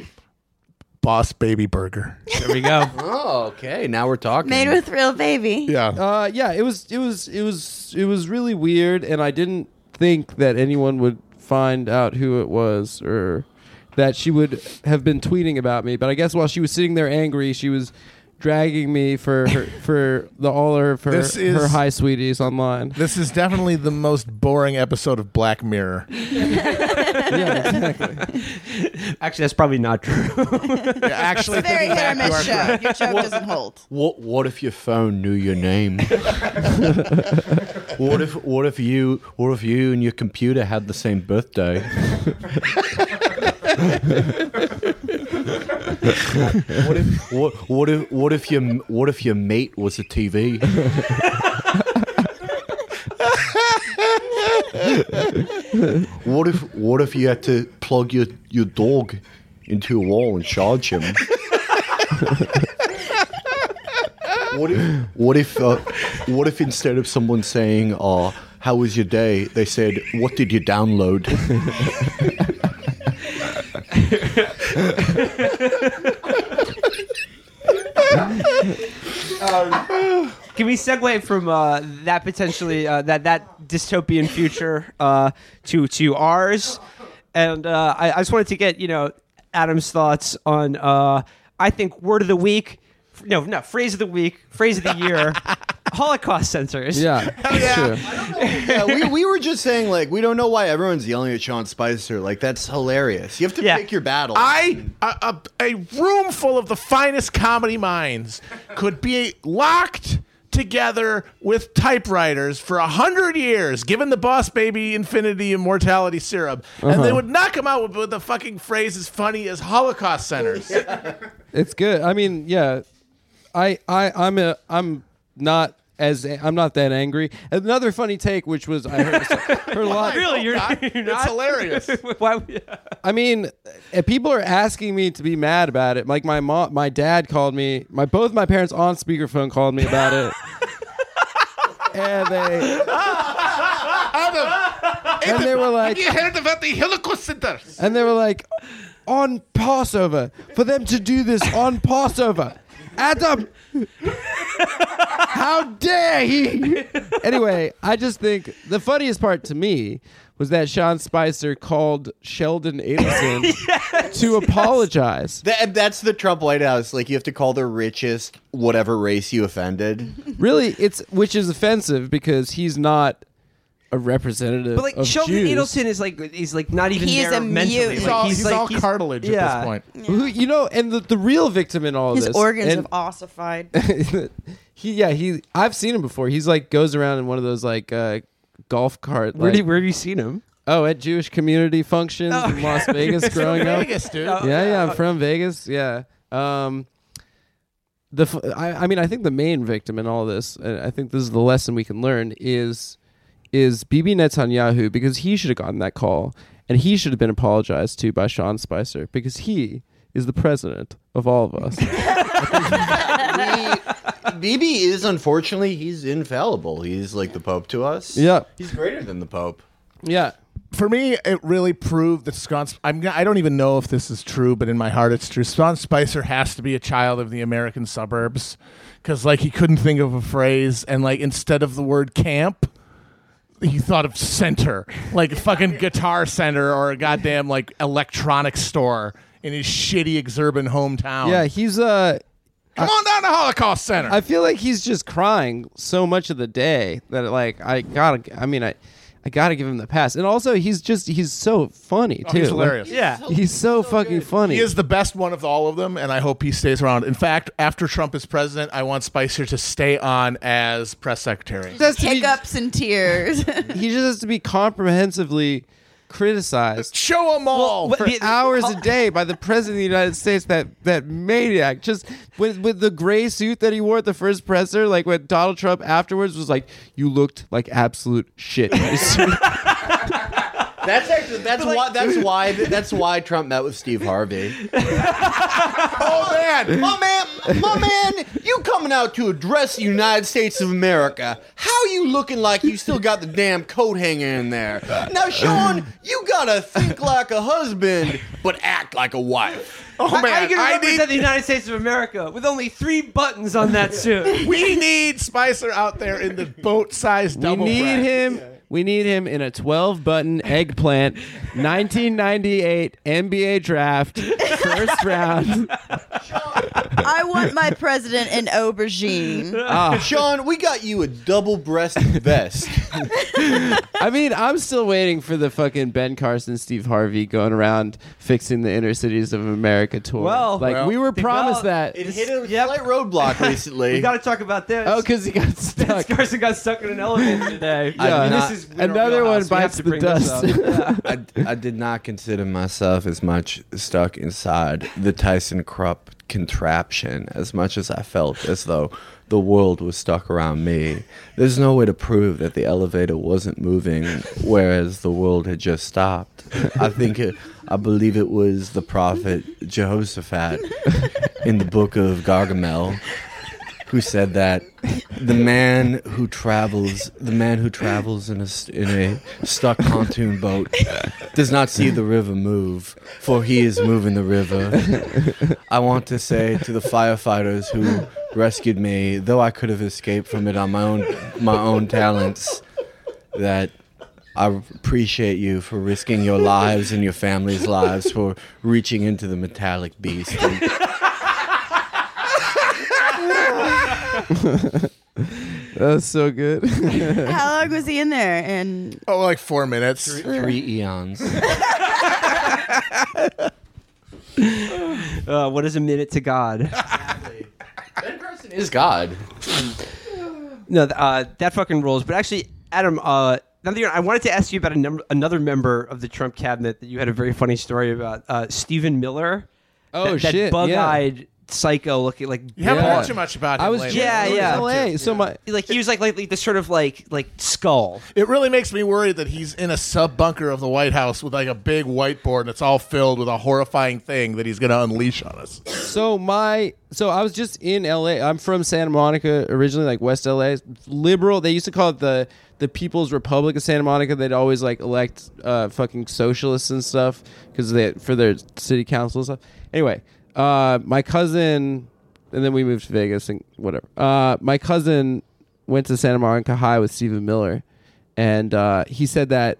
Boss Baby Burger. There we go. Oh, okay. Now we're talking. Made with real baby. Yeah. Uh, yeah, it was, it was, it was, it was really weird, and I didn't think that anyone would find out who it was or that she would have been tweeting about me. But I guess while she was sitting there angry, she was dragging me for her, for the all of her This is- her high sweeties online. This is definitely the most boring episode of Black Mirror. yeah, exactly. Actually, that's probably not true. Yeah, actually, It's a very thinking hit or back, you miss show. correct. Your joke doesn't hold. What what if your phone knew your name? what if what if you what if you and your computer had the same birthday? What if what what if what if your what if your mate was a TV? what if what if you had to plug your, your dog into a wall and charge him? What if what if uh, what if instead of someone saying uh how was your day they said what did you download Can we segue from uh, that potentially uh, that that dystopian future uh, to to ours? And uh, I, I just wanted to get you know Adam's thoughts on uh, I think word of the week. No, no, phrase of the week, phrase of the year, Holocaust centers. Yeah, that's true. yeah we, we were just saying like we don't know why everyone's yelling at Sean Spicer like that's hilarious you have to Yeah. pick your battle I a, a, a room full of the finest comedy minds could be locked together with typewriters for a hundred years, given the Boss Baby Infinity Immortality Syrup, and they uh-huh. would knock come out with, with a fucking phrase as funny as Holocaust centers. It's good. I mean, yeah, I, I, I'm a, I'm not as, I'm not that angry. Another funny take, which was I heard, heard a lot. Really, you're, you're it's not. hilarious. Why? I mean, people are asking me to be mad about it. Like my mom, my dad called me. My both my parents on speakerphone called me about it. and they and they were like "You heard about the Holocaust centers? and they were like on Passover for them to do this on Passover. Adam, how dare he? Anyway, I just think the funniest part to me was that Sean Spicer called Sheldon Adelson to apologize. That, that's the Trump White House. Like you have to call the richest whatever race you offended. Really, it's which is offensive because he's not a representative. But like of Sheldon Jews. Adelson is like he's like not even He's there a mentally. mute. Like, He's all, he's like, all cartilage yeah. at this point. Who you know, and the, the real victim in all His this. organs and have ossified. he, yeah, he. I've seen him before. He's like goes around in one of those like uh, golf cart. Where, like- did, where have you seen him? oh, at Jewish community functions Oh, in Las Vegas growing up. Vegas, dude. Oh, Yeah, yeah, I'm from Vegas. Yeah. Um, the f- I, I mean, I think the main victim in all this, and I think this is the lesson we can learn is is Bibi Netanyahu because he should have gotten that call and he should have been apologized to by Sean Spicer because he is the president of all of us. Bibi is unfortunately he's infallible. He's like the Pope to us. yeah, He's greater than the Pope. yeah. for me, it really proved that Scott. I'm. g- I don't even know if this is true, but in my heart, it's true. Scott Spicer has to be a child of the American suburbs, because like he couldn't think of a phrase, and like instead of the word camp, he thought of center, like a fucking guitar center or a goddamn like electronics store in his shitty exurban hometown. Yeah, he's uh come on down to Holocaust Center. I feel like he's just crying so much of the day that like I gotta. I mean, I I gotta give him the pass. And also, he's just he's so funny Oh, too. he's Like, hilarious. Yeah. he's so, fucking funny. He is the best one of all of them, and I hope he stays around. In fact, after Trump is president, I want Spicer to stay on as press secretary. He has to be- Hiccups and tears. he just has to be comprehensively criticized Show them all. what- for the- hours a day by the president of the United States. That that maniac, just with with the gray suit that he wore at the first presser, like when Donald Trump afterwards was like, "You looked like absolute shit." in your suit." That's actually that's why that's why that's why Trump met with Steve Harvey. oh man, My man, my man, you coming out to address the United States of America? How you looking like you still got the damn coat hanging in there? Now, Sean, you gotta think like a husband, but act like a wife. oh How are man, you going to I represent need. the United States of America with only three buttons on that suit? We need Spicer out there in the boat-sized we double. need breast. him. We need him in a 12 button eggplant, 1998 NBA draft, first round. I want my president in aubergine. Ah, Sean, we got you a double-breasted vest. I mean, I'm still waiting for the fucking Ben Carson, Steve Harvey going around fixing the inner cities of America tour. Well- like Well- we were promised Well, that. It hit a Yep. slight roadblock recently. We got to talk about this. Oh, because he got Ben stuck. Carson got stuck in an elevator today. I Yeah. did And not- this is in our Another one wheelhouse. We have bites the dust. up. I, I did not consider myself as much stuck inside the ThyssenKrupp contraption as much as I felt as though the world was stuck around me. There's no way to prove that the elevator wasn't moving, whereas the world had just stopped. I think it, I believe it was the prophet Jehoshaphat in the book of Gargamel who said that the man who travels, the man who travels in a in a stuck pontoon boat, does not see the river move, for he is moving the river. I want to say to the firefighters who rescued me, though I could have escaped from it on my own my own talents, that. I appreciate you for risking your lives and your family's lives for reaching into the metallic beast and That's so good. How long was he in there? And Oh, like four minutes. three eons. Uh, what is a minute to God? That person is God. No, th- uh, that fucking rules. But actually, Adam, uh, now that you're, I wanted to ask you about a num- another member of the Trump cabinet that you had a very funny story about. Uh, Stephen Miller. Oh, that, shit, That yeah. bug-eyed psycho looking like. You haven't Yeah. heard too much about him. I was lately. Yeah, in yeah. LA, so my Like he was like like, like the sort of like like skull. It really makes me worried that he's in a sub bunker of the White House with like a big whiteboard and it's all filled with a horrifying thing that he's going to unleash on us. So my so I was just in LA. I'm from Santa Monica originally, like West LA. Liberal. They used to call it the the People's Republic of Santa Monica. They'd always like elect uh, fucking socialists and stuff because they for their city council and stuff. Anyway, uh, my cousin, and then we moved to Vegas and whatever. Uh, my cousin went to Santa Monica High with Stephen Miller, and uh, he said that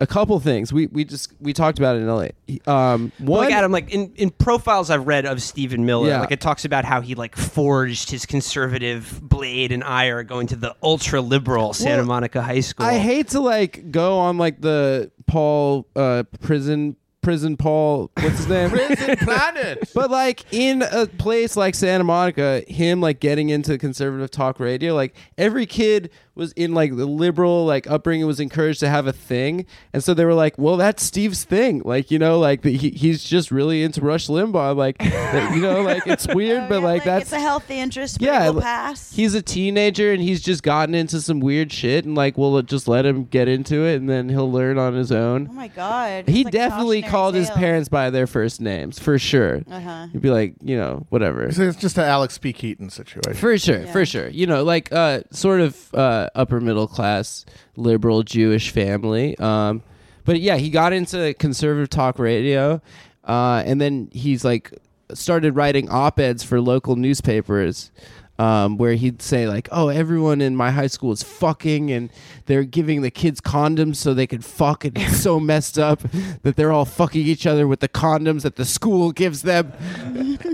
a couple things. We we just we talked about it in LA. Um, one, like Adam, like in, in profiles I've read of Stephen Miller, Yeah. like it talks about how he like forged his conservative blade and ire going to the ultra liberal Santa Well, Monica High School. I hate to like go on like the Paul uh prison prison Paul what's his name Prison Planet. but like in a place like Santa Monica him like getting into conservative talk radio like every kid was in like the liberal like upbringing was encouraged to have a thing and so they were like well that's Steve's thing like you know like the, he, he's just really into Rush Limbaugh like you know like it's weird Oh, but yeah, like, that's it's a healthy interest. Yeah, will pass. he's a teenager and he's just gotten into some weird shit and like we'll just let him get into it and then he'll learn on his own. oh my god. He like definitely cautionary called his parents by their first names for sure. Uh-huh. He'd be like, you know, whatever. It's just an Alex P. Keaton situation. For sure, Yeah. for sure. You know, like uh sort of uh upper middle class liberal Jewish family. Um but yeah, he got into conservative talk radio uh and then he's like started writing op-eds for local newspapers. Um, where he'd say like, "Oh, everyone in my high school is fucking, and they're giving the kids condoms so they can fuck, and it's so messed up that they're all fucking each other with the condoms that the school gives them,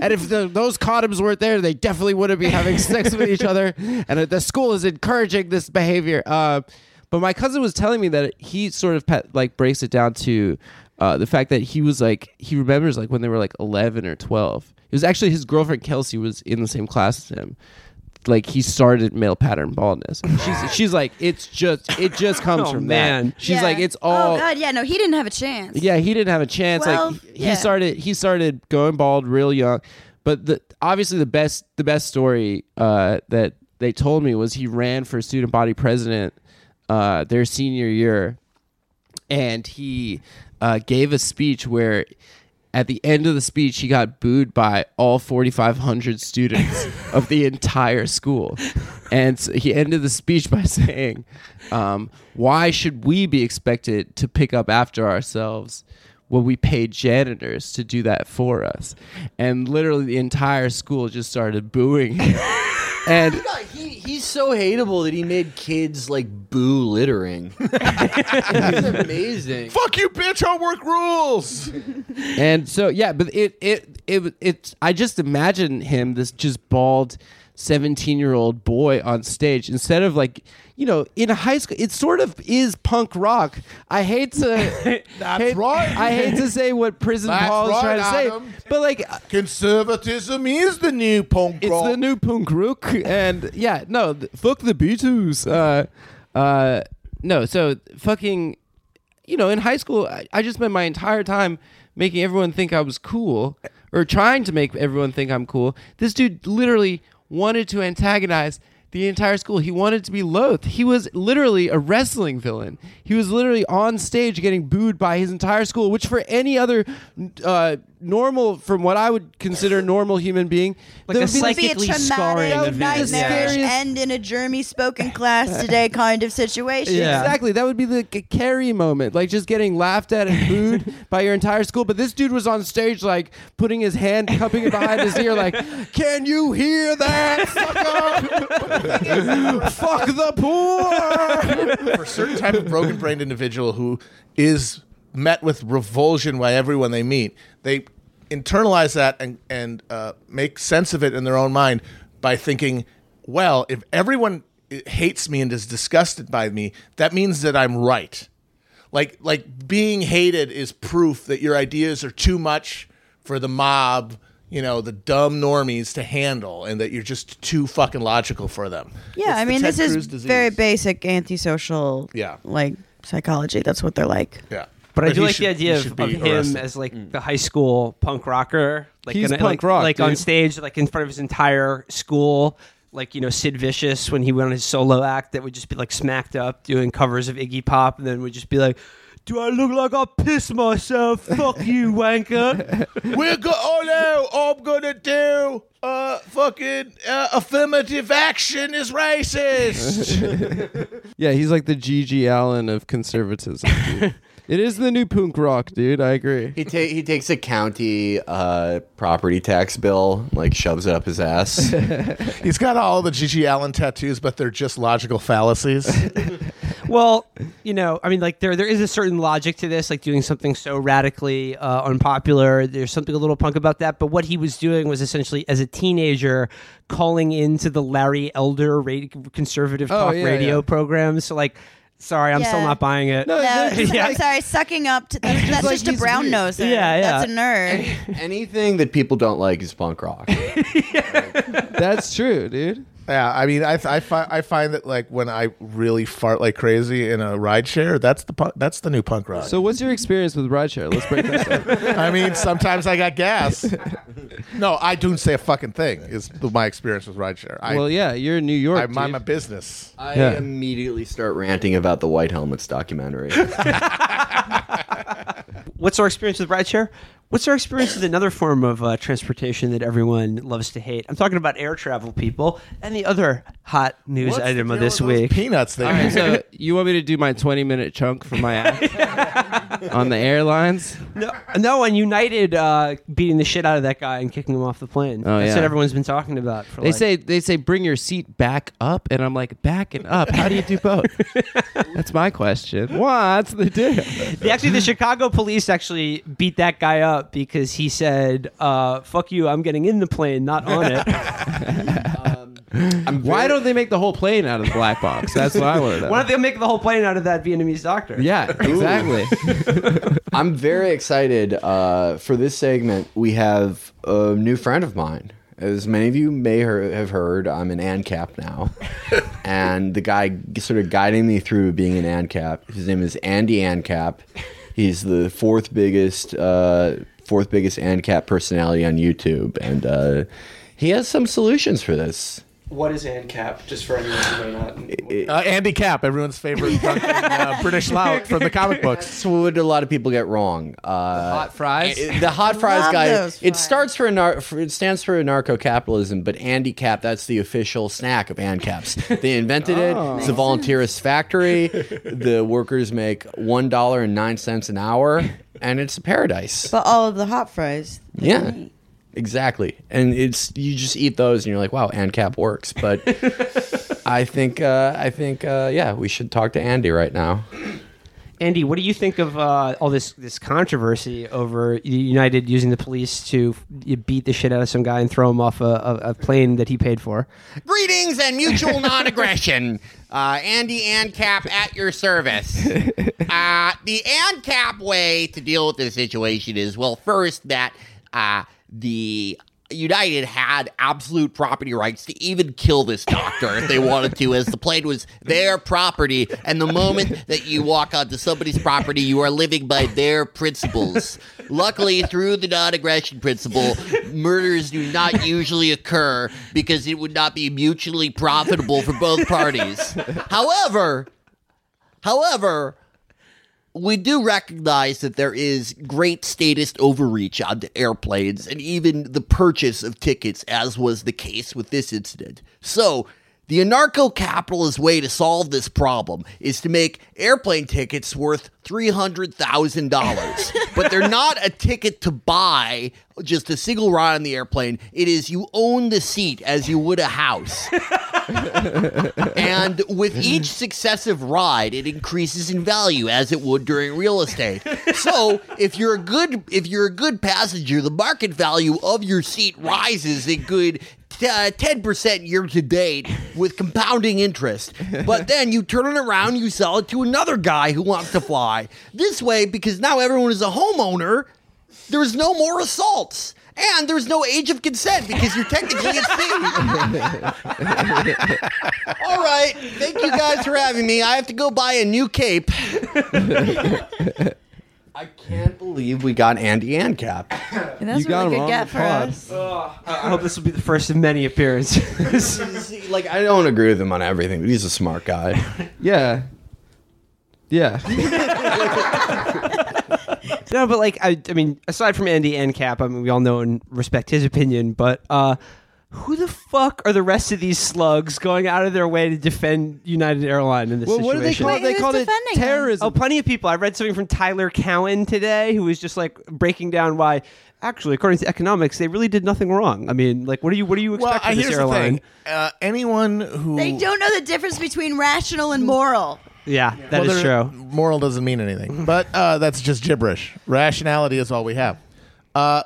and if the, those condoms weren't there, they definitely wouldn't be having sex with each other, and the school is encouraging this behavior." Uh, but my cousin was telling me that he sort of like breaks it down to uh, the fact that he was like he remembers like when they were like 11 or 12 it was actually his girlfriend kelsey was in the same class as him like he started male pattern baldness she's she's like it's just it just comes Oh, from man. that she's Yeah. like it's all Oh God, yeah, no, he didn't have a chance. yeah, he didn't have a chance. Well, like he yeah. started he started going bald real young. But the obviously the best the best story uh, that they told me was he ran for student body president uh, their senior year, and he uh, gave a speech where. At the end of the speech, he got booed by all 4,500 students of the entire school. And so he ended the speech by saying, um, Why should we be expected to pick up after ourselves when we paid janitors to do that for us? And literally, the entire school just started booing. him. and He, he's so hateable that he made kids like boo littering. That's amazing. Fuck you, bitch! Homework rules. and so yeah, but it it it it's I just imagine him this just bald 17 year old boy on stage instead of like you know in high school it sort of is punk rock i hate to That's hate- right. i hate to say what prison paul is right, trying to say but like Conservatism is the new punk it's rock. the new punk rock and yeah no th- fuck the beatles uh uh no so fucking you know in high school I, I just spent my entire time making everyone think i was cool or trying to make everyone think i'm cool this dude literally wanted to antagonize the entire school. He wanted to be loathed. He was literally a wrestling villain. He was literally on stage getting booed by his entire school, which for any other uh, normal, from what I would consider a normal human being, Like there a would be Would be a Psychically scarring traumatic event. nightmare Yeah. end in a Jeremy spoken class today kind of situation. Yeah. Exactly. That would be the K- Carrie moment, like just getting laughed at and booed by your entire school. But this dude was on stage, like putting his hand, cupping it behind his ear, like, "Can you hear that, sucker? Fuck the poor." for a certain type of broken brained individual who is met with revulsion by everyone they meet, they internalize that and, and uh, make sense of it in their own mind by thinking, well, if everyone hates me and is disgusted by me, that means that I'm right. Like, like being hated is proof that your ideas are too much for the mob, you know, the dumb normies to handle, and that you're just too fucking logical for them. Yeah, It's I mean, this Cruz is disease. very basic antisocial, Yeah. like psychology. That's what they're like. Yeah. But I do like should- the idea of, of him arrested. as like the high school punk rocker, like He's in a- punk like, rock, like on stage, like in front of his entire school. Like you know, Sid Vicious when he went on his solo act, that would just be like smacked up doing covers of Iggy Pop, and then would just be like, "Do I look like I pissed myself? Fuck you, wanker!" We're go- oh no, I'm gonna do uh fucking uh, affirmative action is racist. Yeah, he's like the G.G. Allin of conservatism. dude. it is the new punk rock, dude. I agree. He, ta- he takes a county uh, property tax bill, like shoves it up his ass. He's got all the G.G. Allin tattoos, but they're just logical fallacies. Well, you know, I mean, like there there is a certain logic to this, like doing something so radically uh, unpopular. There's something a little punk about that. But what he was doing was essentially, as a teenager, calling into the Larry Elder radio, conservative Oh, talk yeah, radio yeah. program. So, like, sorry, I'm still Yeah. not buying it. No, No, Yeah. I'm sorry, sucking up. To, that's that's like just a he's brown weird. noser. Yeah, yeah. That's a nerd. Anything that people don't like is punk rock. That's true, dude. Yeah, I mean, I I, fi- I find that like when I really fart like crazy in a ride share, that's the punk- that's the new punk rock. So, what's your experience with rideshare? Let's break this up. I mean, sometimes I got gas. no, I don't say a fucking thing. Is my experience with ride share. I, well, yeah, you're in New York. I mind my business. I Yeah. immediately start ranting about the White Helmets documentary. What's our experience with rideshare? What's our experience with another form of uh, transportation that everyone loves to hate? I'm talking about air travel, people, and the other hot news What's the item of this with those week. Peanuts there. All right, so you want me to do my 20 minute chunk for my act on the airlines? No, no, and United uh, beating the shit out of that guy and kicking him off the plane. Oh, That's yeah. what everyone's been talking about. For They like- say they say bring your seat back up, and I'm like back and up. How do you do both? That's my question. What's the deal? The- actually, the Chicago police actually beat that guy up because he said, uh, "Fuck you, I'm getting in the plane, not on it." Why don't they make the whole plane out of the black box? That's what I want to know. Why don't they make the whole plane out of that Vietnamese doctor? yeah, exactly. I'm very excited uh, for this segment. We have a new friend of mine. As many of you may hear, have heard, I'm an ANCAP now, and the guy sort of guiding me through being an ANCAP. His name is Andy ANCAP. He's the fourth biggest, uh, fourth biggest ANCAP personality on YouTube, and uh, he has some solutions for this. What is ANCAP? Just for anyone who may not. Uh, Andy Capp, everyone's favorite drunken, uh, British lout from the comic books. So what do a lot of people get wrong? Uh, Hot fries. The hot fries Love guy. It starts for, nar- for it stands for anarcho capitalism, but Andy Capp that's the official snack of ANCAPs. They invented it. It's a volunteerist factory. The workers make one dollar and nine cents an hour, and it's a paradise. But all of the hot fries. Yeah. they eat. Exactly, and it's you just eat those and you're like, wow, ANCAP works. But I think uh, I think uh, yeah, we should talk to Andy right now. Andy, what do you think of uh, all this this controversy over United using the police to f- beat the shit out of some guy and throw him off a, a, a plane that he paid for? Greetings and mutual non-aggression. Uh, Andy ANCAP at your service. Uh, the ANCAP way to deal with this situation is, well, first that uh, the United had absolute property rights to even kill this doctor if they wanted to, as the plane was their property. And the moment that you walk onto somebody's property, you are living by their principles. Luckily, through the non aggression principle, murders do not usually occur because it would not be mutually profitable for both parties. However, however, we do recognize that there is great statist overreach onto airplanes and even the purchase of tickets, as was the case with this incident. So, the anarcho capitalist way to solve this problem is to make airplane tickets worth $300,000. but they're not a ticket to buy just a single ride on the airplane. It is you own the seat as you would a house. and with each successive ride, it increases in value as it would during real estate. So, if you're a good if you're a good passenger, the market value of your seat rises a good Uh, ten percent year to date with compounding interest. But then you turn it around, you sell it to another guy who wants to fly. This way, because now everyone is a homeowner, there's no more assaults. And there's no age of consent because you're technically a sea. All right. Thank you guys for having me. I have to go buy a new cape. I can't believe we got Andy ANCAP. And that's You got really him good on get the for pod. us. I hope this will be the first of many appearances. like I don't agree with him on everything, but he's a smart guy. Yeah. Yeah. no, but like I, I mean, aside from Andy and Cap, I mean, we all know and respect his opinion, but uh, who the fuck are the rest of these slugs going out of their way to defend United Airline in this Well, what do they situation? call Wait, it? They who's called it defending him? terrorism. Oh, plenty of people. I read something from Tyler Cowen today, who was just like breaking down why, actually, according to economics, they really did nothing wrong. I mean, like, what do you what do you Well, expect uh, from this here's the airline? thing. Uh, anyone who They don't know the difference between rational and moral. Yeah, that Well, is true. Moral doesn't mean anything, but uh, that's just gibberish. Rationality is all we have. Uh,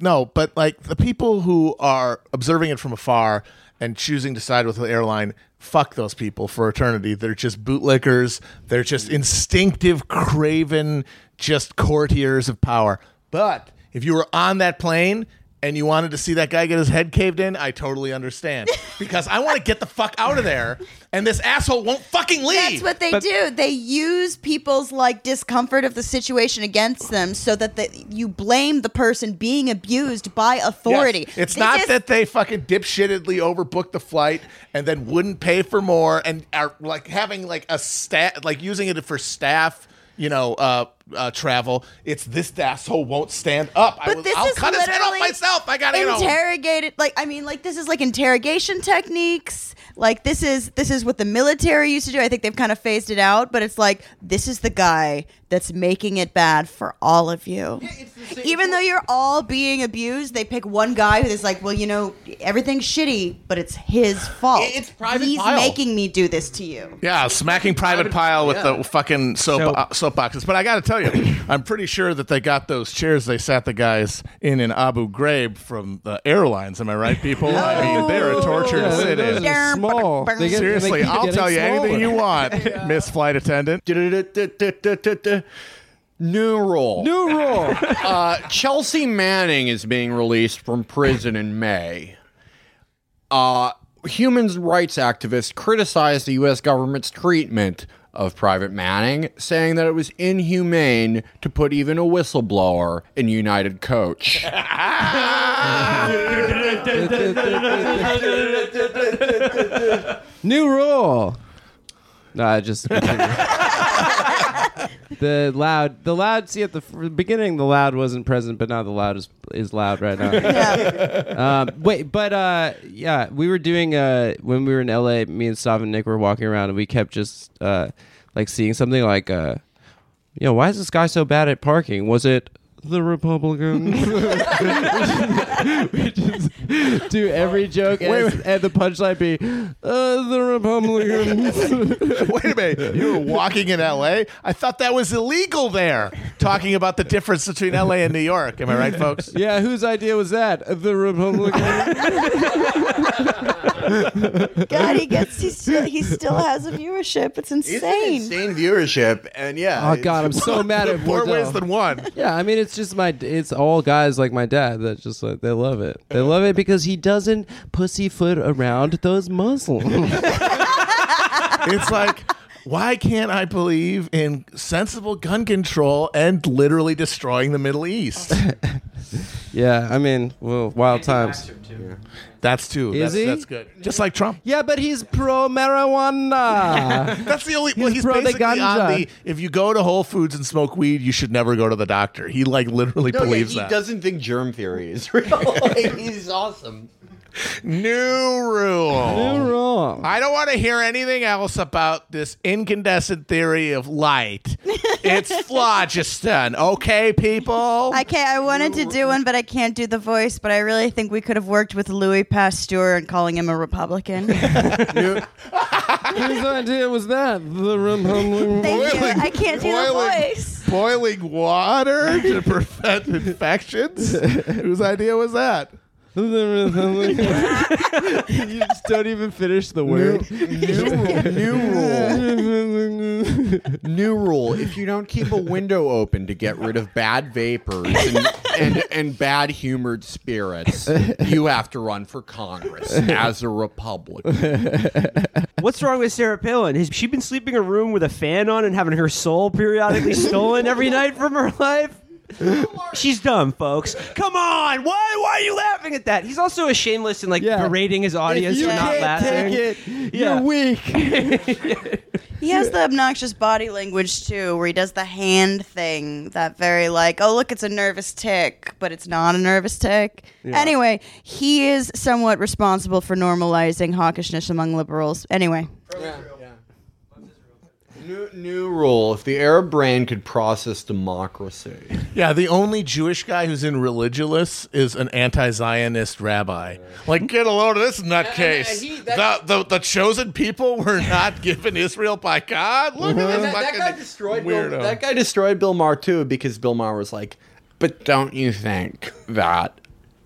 no, but like the people who are observing it from afar and choosing to side with the airline, fuck those people for eternity. They're just bootlickers. They're just instinctive, craven, just courtiers of power. But if you were on that plane and you wanted to see that guy get his head caved in, I totally understand because I want to get the fuck out of there, and this asshole won't fucking leave. That's what they do. They use people's like discomfort of the situation against them, so that the, you blame the person being abused by authority. Yes. It's This not is- that they fucking dipshittedly overbooked the flight and then wouldn't pay for more and are like having like a stat like using it for staff, you know, uh uh, travel. It's this asshole won't stand up. I But will, this I'll is cut his head off myself. I gotta, you know. interrogated like i mean like this is like interrogation techniques like this is this is what the military used to do i think they've kind of phased it out but it's like this is the guy that's making it bad for all of you even though you're all being abused they pick one guy who's like well you know everything's shitty but it's his fault It's Private he's Pile. making me do this to you Yeah, smacking Private Pyle with yeah. the fucking soap So- uh, soapboxes. But I got to tell you, I'm pretty sure that they got those chairs they sat the guys in in Abu Ghraib from the airlines. Am I right, people? I mean, they're a torture to sit those in. are small. They get- Seriously, they I'll tell you anything you smaller. want, Miss Flight Attendant. New rule. New rule. Uh, Chelsea Manning is being released from prison in May. Uh, human rights activists criticized the U.S. government's treatment of Private Manning, saying that it was inhumane to put even a whistleblower in United Coach. New rule. Nah, just continue. the loud, the loud. See at the f- beginning, the loud wasn't present, but now the loud is is loud right now. yeah um, wait, but uh, yeah, we were doing uh when we were in LA. Me and Stav and Nick were walking around, and we kept just uh like seeing something like uh, you know, why is this guy so bad at parking? Was it the Republicans? we just do every joke, and, and the punchline be uh, the Republicans. Wait a minute. You were walking in L.A.? I thought that was illegal there. Talking about the difference between L.A. and New York. Am I right, folks? yeah, whose idea was that? The Republicans. god he gets he still he still has a viewership it's It's an insane insane viewership, and yeah. oh God, I'm so mad at More Bordeaux. ways than one. Yeah, I mean, it's just my. It's all guys like my dad that just like they love it. They love it because he doesn't pussyfoot around those Muslims. It's like, why can't I believe in sensible gun control and literally destroying the Middle East? yeah, I mean, well, wild times. That's too. Is that's, he? that's good. Just like Trump. Yeah, but he's pro marijuana. That's the only. well, He's he's pro the basically on the. If you go to Whole Foods and smoke weed, you should never go to the doctor. He like literally No, yeah, believes he that. He doesn't think germ theory is real. He's awesome. New rule. You're wrong. I don't want to hear anything else about this incandescent theory of light. it's phlogiston, okay, people? I can't. I wanted to do one, but I can't do the voice. But I really think we could have worked with Louis Pasteur and calling him a Republican. Whose idea was that? The Republican. you. I can't do the voice. Boiling water to prevent infections? Whose idea was that? The Republican. you just don't even finish the word. New rule. New rule. If you don't keep a window open to get rid of bad vapors and, and, and bad humored spirits, you have to run for Congress as a Republican. What's wrong with Sarah Palin? Has she been sleeping in a room with a fan on and having her soul periodically stolen every night from her life? She's dumb, folks. Come on, why? Why are you laughing at that? He's also a shameless and like Yeah. berating his audience you for not can't laughing. take it. Yeah. You're weak. He has the obnoxious body language too, where he does the hand thing. That very like, oh look, it's a nervous tick, but it's not a nervous tick. Anyway, he is somewhat responsible for normalizing hawkishness among liberals. Anyway, New, new rule. If the Arab brain could process democracy. Yeah, the only Jewish guy who's in religious is an anti-Zionist rabbi. Like, get a load of this nutcase. he- the, that- the the chosen people were not given Israel by God. Look at mm-hmm. this that, that fucking guy destroyed Bill, weirdo. that guy destroyed Bill Maher too because Bill Maher was like, "But don't you think that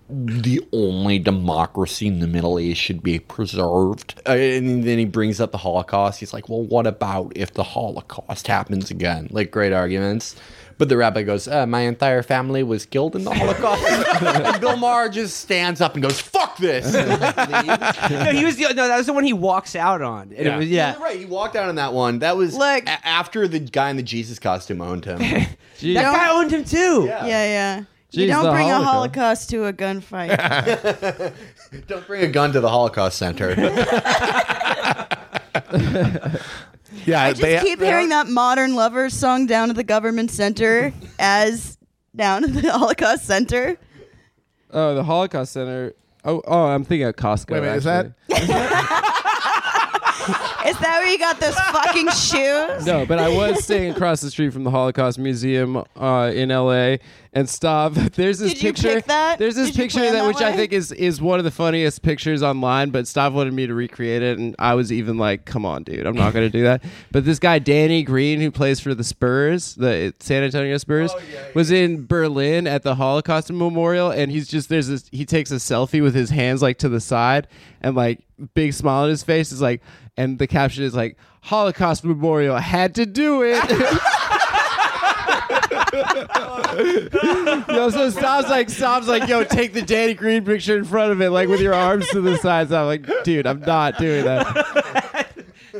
the only democracy in the Middle East should be preserved?" Uh, and then he brings up the Holocaust. He's like, "Well, what about if the Holocaust happens again?" Like great arguments. But the rabbi goes, uh, "My entire family was killed in the Holocaust," and Bill Maher just stands up and goes, "Fuck this!" and. No, he was the no. That was the one he walks out on. And Yeah. It was, yeah. You're right. He walked out on that one. That was like, a- after the guy in the Jesus costume owned him. Jeez. That guy owned him too. yeah, yeah. Jeez, you don't the bring a Holocaust. Holocaust to a gunfight. Don't bring a gun to the Holocaust Center. Yeah, I just they- keep they hearing are- that modern lovers song down at the government center as down at the Holocaust Center. Oh, the Holocaust Center. Oh, oh, I'm thinking of Costco. Wait a minute, is actually. Is that where you got those fucking shoes? No, but I was staying across the street from the Holocaust Museum uh, in L.A. And stop. There's this Did you picture. pick that? There's this Did you picture plan that, that which I way? think is is one of the funniest pictures online. But Stav wanted me to recreate it, and I was even like, "Come on, dude, I'm not gonna do that." But this guy Danny Green, who plays for the Spurs, the San Antonio Spurs, oh, was in Berlin at the Holocaust Memorial, and he's just there's this. He takes a selfie with his hands like to the side, and like big smile on his face is like, and the caption is like, "Holocaust Memorial had to do it." yo, so Stav's like, Stav's like, yo, take the Danny Green picture in front of it, like with your arms to the sides. I'm like, dude, I'm not doing that.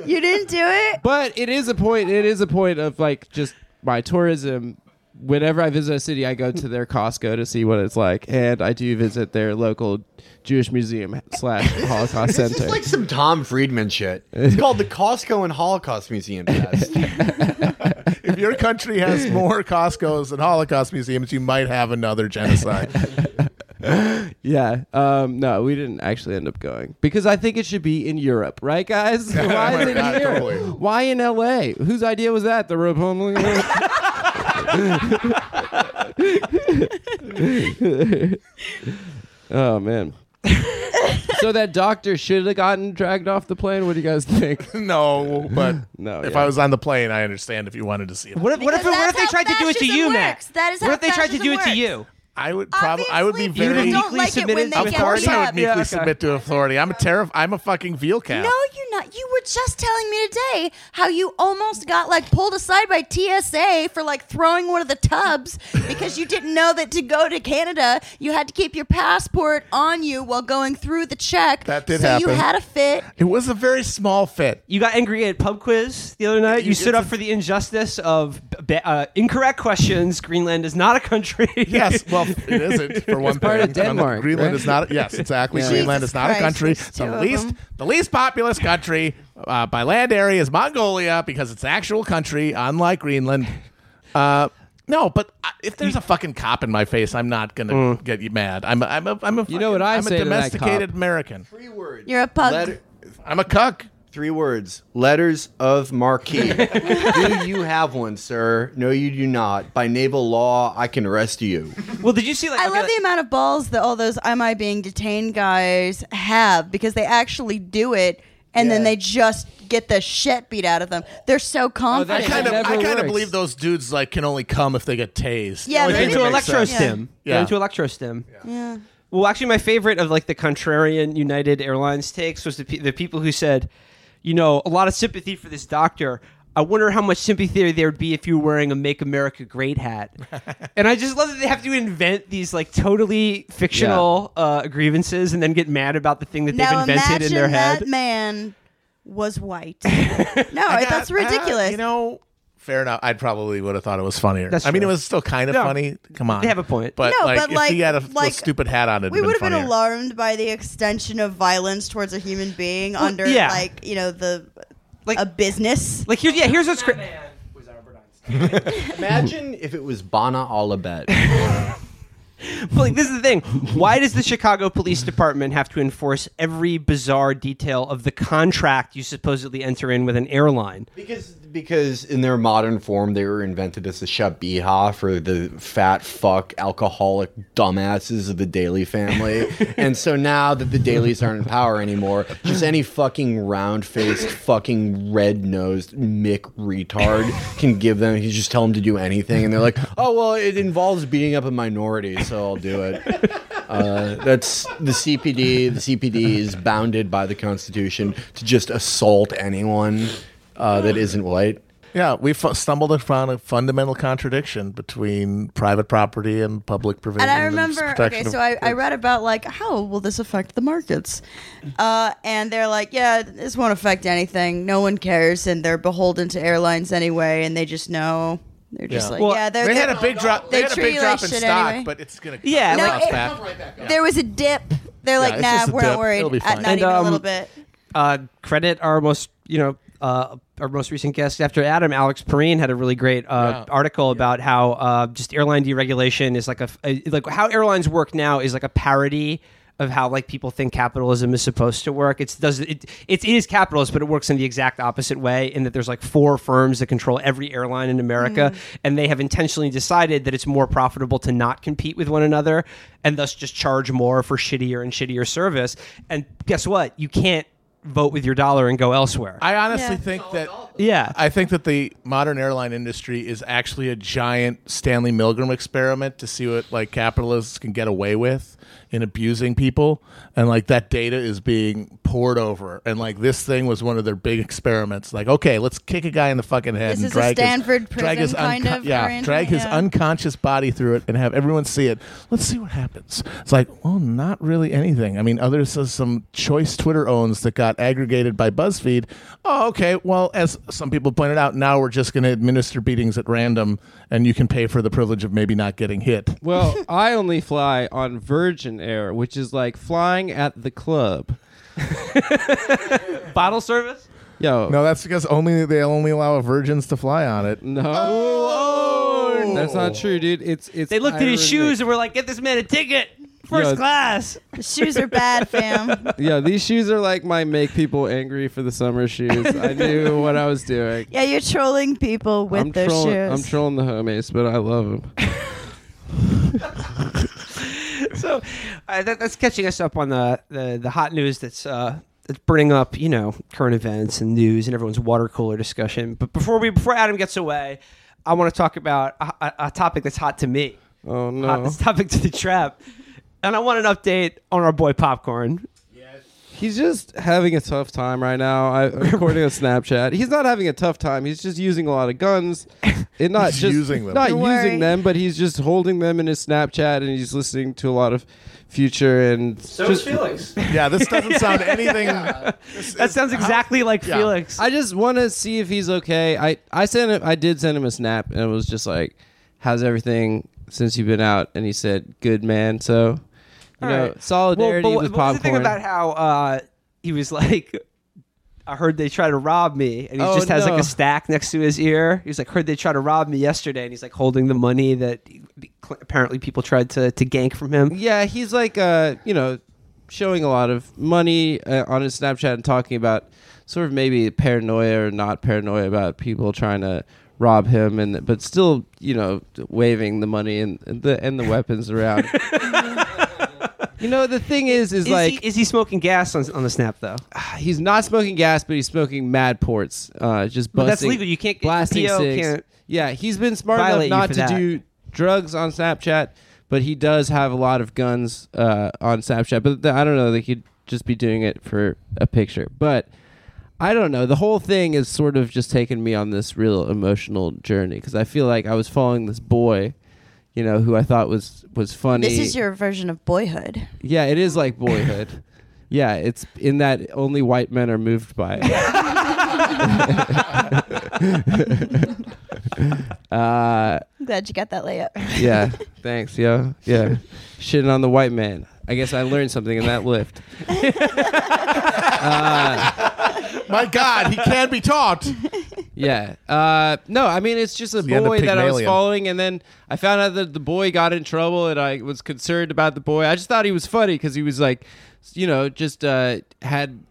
You didn't do it? But it is a point. It is a point of like just my tourism. Whenever I visit a city, I go to their Costco to see what it's like, and I do visit their local Jewish museum slash Holocaust This is Center. like some Tom Friedman shit. It's called the Costco and Holocaust Museum test. If your country has more Costco's and Holocaust museums, you might have another genocide. Yeah. Um, no, we didn't actually end up going because I think it should be in Europe, right, guys? Why is it God, here? totally. Why in L.A.? Whose idea was that? The Republican. oh man. So that doctor should have gotten dragged off the plane. What do you guys think? no, but No, if yeah. I was on the plane, I understand if you wanted to see it. What if, what if, Because what if they how tried to do it to fascism you, Matt? works. That is what how if they tried to fascism do it to works. you? I would probably, I would be Obviously, very. people meekly don't like it when to they Of get course, I would meekly Yeah, okay. submit to authority. I'm a terror. I'm a fucking veal cat. No, you're not. You were just telling me today how you almost got like pulled aside by TSA for like throwing one of the tubs because you didn't know that to go to Canada you had to keep your passport on you while going through the check. That did so you happen. had a fit. It was a very small fit. You got angry at pub quiz the other night. You, You- stood up a- for the injustice of b- uh, incorrect questions. Greenland is not a country. Yes, well, it isn't for one part thing. of Denmark, Greenland right? is not. Yes, exactly. Yeah. Greenland Jesus is not Christ, a country. there's The least, them. the least populous country uh, by land area is Mongolia because it's an actual country, unlike Greenland. Uh, no, but if there's a fucking cop in my face, I'm not gonna get you mad. I'm a, I'm a, I'm a You know what I I'm say a to that domesticated cop? American. Three words. You're a pug. Letter- I'm a cuck. Three words. Letters of marquee. do you have one, sir? No, you do not. By naval law, I can arrest you. Well, did you see like I okay, love the amount of balls that all those "Am I being detained?" guys have because they actually do it, and then they just get the shit beat out of them. They're so oh, confident. I kind of, I kind of believe those dudes like can only come if they get tased. Yeah, oh, They're into makes electro stim. Yeah. They're into electro stim. yeah. Well, actually, my favorite of like the contrarian United Airlines takes was the, pe- the people who said, you know, a lot of sympathy for this doctor. I wonder how much sympathy there would be if you were wearing a "Make America Great" hat. and I just love that they have to invent these like totally fictional uh, grievances and then get mad about the thing that Now they've invented imagine in their head. that man was white. no, I got- that's ridiculous. uh, you know, fair enough. I probably would have thought it was funnier. That's I mean, it true. was still kind of No, funny. Come on, they have a point. But No, like, but, if like- he had a, like, a stupid hat on, it would have been. we would have been, been alarmed by the extension of violence towards a human being under yeah. like you know the Like- a business. Like here's yeah, here's what's crazy. Imagine if it was Bana Alabed. But like, this is the thing. Why does the Chicago Police Department have to enforce every bizarre detail of the contract you supposedly enter in with an airline? Because because in their modern form they were invented as the shabiha for the fat fuck alcoholic dumbasses of the Daley family. and so now that the Daleys aren't in power anymore, just any fucking round faced fucking red nosed Mick retard can give them you just tell them to do anything and they're like, Oh well it involves beating up a minority, so I'll do it. Uh, that's the CPD. The CPD is bounded by the Constitution to just assault anyone uh, that isn't white. Yeah, we fu- stumbled upon a fundamental contradiction between private property and public provision. And I remember, protection okay, so I, I read about like how will this affect the markets, uh, and they're like, yeah, this won't affect anything. No one cares, and they're beholden to airlines anyway, and they just know. They're just Yeah. like, Well, yeah, they're, They had they're- a big drop. They, They had a treat big drop like in stock, anyway. but it's gonna Yeah, No, bounce it- back. There was a dip. They're like, it's nah, we're not worried. It'll be Uh, not And, even a um, little bit. Uh, credit our most, you know, uh, our most recent guest after Adam, Alex Pareene, had a really great uh, article about how uh, just airline deregulation is like a, a like how airlines work now is like a parody of how like people think capitalism is supposed to work. It's does it, it is capitalist, but it works in the exact opposite way. In that there's like four firms that control every airline in America, and they have intentionally decided that it's more profitable to not compete with one another, and thus just charge more for shittier and shittier service. And guess what? You can't vote with your dollar and go elsewhere. I honestly Yeah. think that yeah. I think that the modern airline industry is actually a giant Stanley Milgram experiment to see what like capitalists can get away with in abusing people and like that data is being poured over. And like this thing was one of their big experiments. Like okay let's kick a guy in the fucking head This and drag Stanford his, drag his kind of yeah drag his yeah. unconscious body through it and have everyone see it. Let's see what happens. It's like well not really anything. I mean others says some choice Twitter owns that got aggregated by BuzzFeed. Oh okay well as some people pointed out now we're just going to administer beatings at random and you can pay for the privilege of maybe not getting hit Well, I only fly on Virgin Air, which is like flying at the club. Bottle service? Yo, no that's because only they only allow virgins to fly on it no, oh. that's not true, dude. It's it's. They looked at his shoes and were like, "Get this man a ticket, first Yo, class." The shoes are bad, fam. Yeah, these shoes are like my make people angry for the summer shoes. I knew what I was doing. Yeah, you're trolling people with I'm those trolling. shoes. I'm trolling the homies, but I love them. so uh, that, that's catching us up on the, the, the hot news that's uh, that's bringing up you know current events and news and everyone's water cooler discussion. But before we before Adam gets away, I want to talk about a, a, a topic that's hot to me. Oh no! Hot, this topic to the trap, and I want an update on our boy Popcorn. He's just having a tough time right now. I, according to Snapchat, he's not having a tough time. He's just using a lot of guns, and not He's just using them. not Don't using worry. them, but he's just holding them in his Snapchat, and he's listening to a lot of Future and So just. Felix. yeah this doesn't sound anything That sounds exactly like Yeah. Felix. I just want to see if he's okay. I I sent him. I did send him a snap, and it was just like, "How's everything since you've been out?" And he said, "Good, man." So, you All know, right. solidarity well, but with what was the thing about how uh, he was like, I heard they try to rob me, and he Oh, just has like a stack next to his ear. He's like, heard they try to rob me yesterday, and he's like holding the money that apparently people tried to to gank from him. Yeah, he's like, uh, you know, showing a lot of money uh, on his Snapchat and talking about sort of maybe paranoia or not paranoia about people trying to rob him, and but still, you know, waving the money and, and the and the weapons around. you know, the thing is, is, Is, like he, is he smoking gas on, on the snap though? he's not smoking gas, but he's smoking mad ports. Uh, just But that's legal. You can't blasting PO cigs. can't Yeah, he's been smart enough you not for to that. do drugs on Snapchat, but he does have a lot of guns uh, on Snapchat. But th- I don't know. They could just be doing it for a picture. But I don't know. The whole thing is sort of just taken me on this real emotional journey because I feel like I was following this boy. You know, who I thought was was funny. This is your version of boyhood. Yeah, it is like boyhood. yeah, it's in that only white men are moved by it. uh, I'm glad you got that layup. yeah, thanks, yo. Yeah, shitting on the white man. I guess I learned something in that lift. my god he can be taught Yeah. Uh, no, I mean it's just a the end of boy that I was Pygmalion. following, and then I found out that the boy got in trouble, and I was concerned about the boy. I just thought he was funny because he was like, you know, just uh, had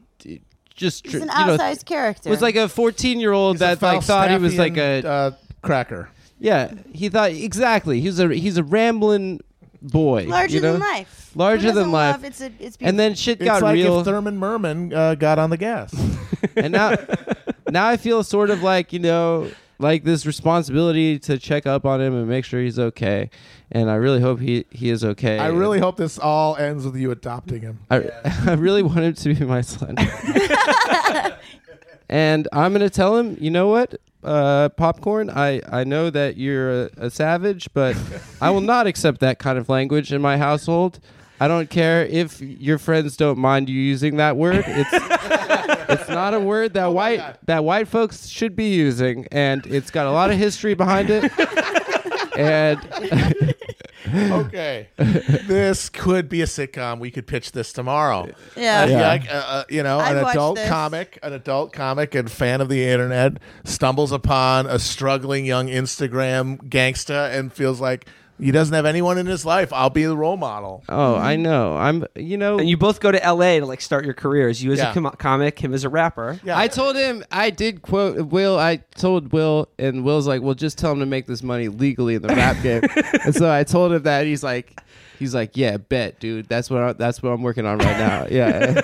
just He's tr- an you know, outsized character. It was like a 14 year old that like thought he was like a uh, cracker yeah he thought exactly he's a he's a rambling boy larger you know? than life. Larger Who doesn't than life. love- It's a, it's and then shit it's got like real if Thurman Merman uh, got on the gas and now now I feel sort of like you know like this responsibility to check up on him and make sure he's okay and I really hope he he is okay I really hope this all ends with you adopting him I, I really want him to be my son. and I'm going to tell him, you know what, uh, Popcorn, I, I know that you're a, a savage, but I will not accept that kind of language in my household. I don't care if your friends don't mind you using that word. It's it's not a word that white that white folks should be using, and it's got a lot of history behind it. and okay, this could be a sitcom. We could pitch this tomorrow. Yeah. Yeah, like, uh, uh, you know, I'd an watch adult this. comic, an adult comic and fan of the internet stumbles upon a struggling young Instagram gangsta and feels like he doesn't have anyone in his life. I'll be the role model. Oh, I mm-hmm. know. I'm. You know. And you both go to L.A. to like start your careers. You as Yeah. a com- comic, him as a rapper. Yeah, I told him I did quote Will. I told Will, and Will's like, "Well, just tell him to make this money legally in the rap game." and so I told him that. He's like, he's like, "Yeah, bet, dude. That's what I, that's what I'm working on right now." Yeah.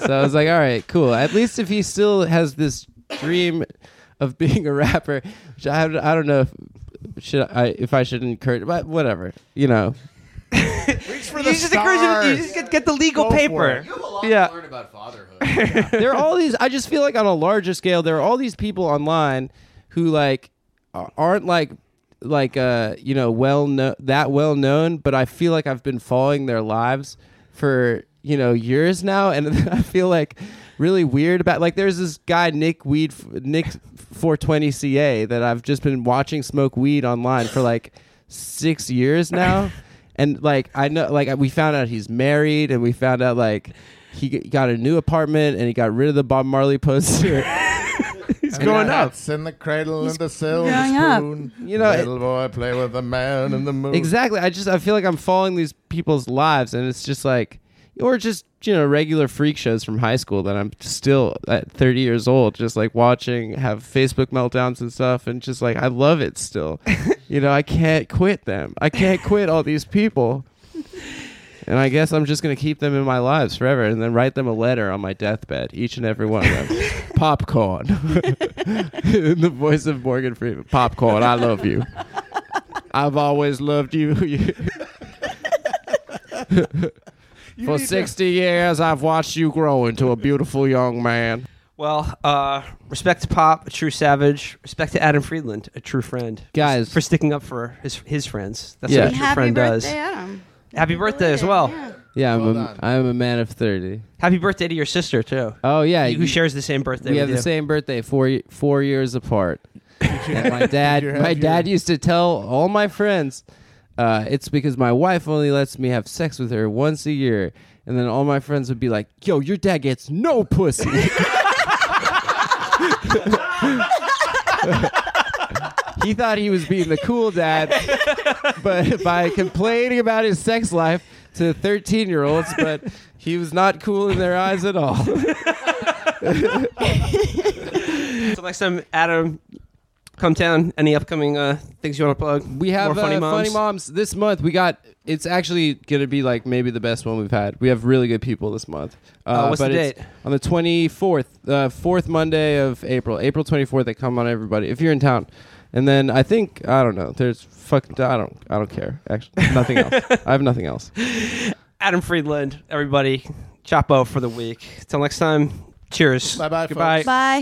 so I was like, "All right, cool. At least if he still has this dream of being a rapper, which I I don't know if should I if I should encourage, but whatever, you know." reach for You the just encourage him. You just get, get the legal Go for paper. it. You have a lot Yeah. to learn about fatherhood. there are all these i just feel like on a larger scale there are all these people online who like a- aren't like like uh you know well known that well known but i feel like i've been following their lives for you know years now and i feel like really weird about like there's this guy nick weed nick 420 ca that i've just been watching smoke weed online for like six years now and like i know like we found out he's married and we found out like he g- got a new apartment and he got rid of the bob marley poster He's And growing up. hats in the cradle and the silver growing up. spoon. You know, little boy play with the man in the moon. exactly i just i feel like i'm following these people's lives and it's just like or just you know regular freak shows from high school that i'm still at 30 years old just like watching have facebook meltdowns and stuff and just like i love it still. You know i can't quit them. I can't quit all these people. And i guess i'm just going to keep them in my lives forever and then write them a letter on my deathbed each and every one of them. Popcorn. In the voice of morgan freeman. Popcorn i love you. I've always loved you. For 60 years, I've watched you grow into a beautiful young man. Well, uh, respect to Pop, a true savage. Respect to Adam Friedland, a true friend. Guys. for sticking up for his his friends. That's Yeah. what a true Happy friend birthday, does. Adam. Happy birthday as well. Yeah. Yeah, I'm, Well a, done. I'm a man of 30. Happy birthday to your sister too. Oh, yeah. who you- shares the same birthday we with have you. the same birthday, four, y- four years apart. And my dad, my dad used to tell all my friends, uh, it's because my wife only lets me have sex with her once a year. And then all my friends would be like, yo, your dad gets no pussy. he thought he was being the cool dad, but by complaining about his sex life to 13 year olds, but he was not cool in their eyes at all. So next time, Adam, come down. Any upcoming uh, things you want to plug? We have More funny uh, moms. funny moms this month. We got it's actually gonna be like maybe the best one we've had. We have really good people this month. Uh, what's but the date? On the twenty fourth, uh, fourth Monday of April, April twenty fourth. They come on everybody if you're in town. And then I think I don't know. There's fuck. I don't I don't care actually nothing else. I have nothing else. Adam Friedland, everybody. Chapo for the week. Till next time. Cheers. Bye-bye, folks. Goodbye. Bye.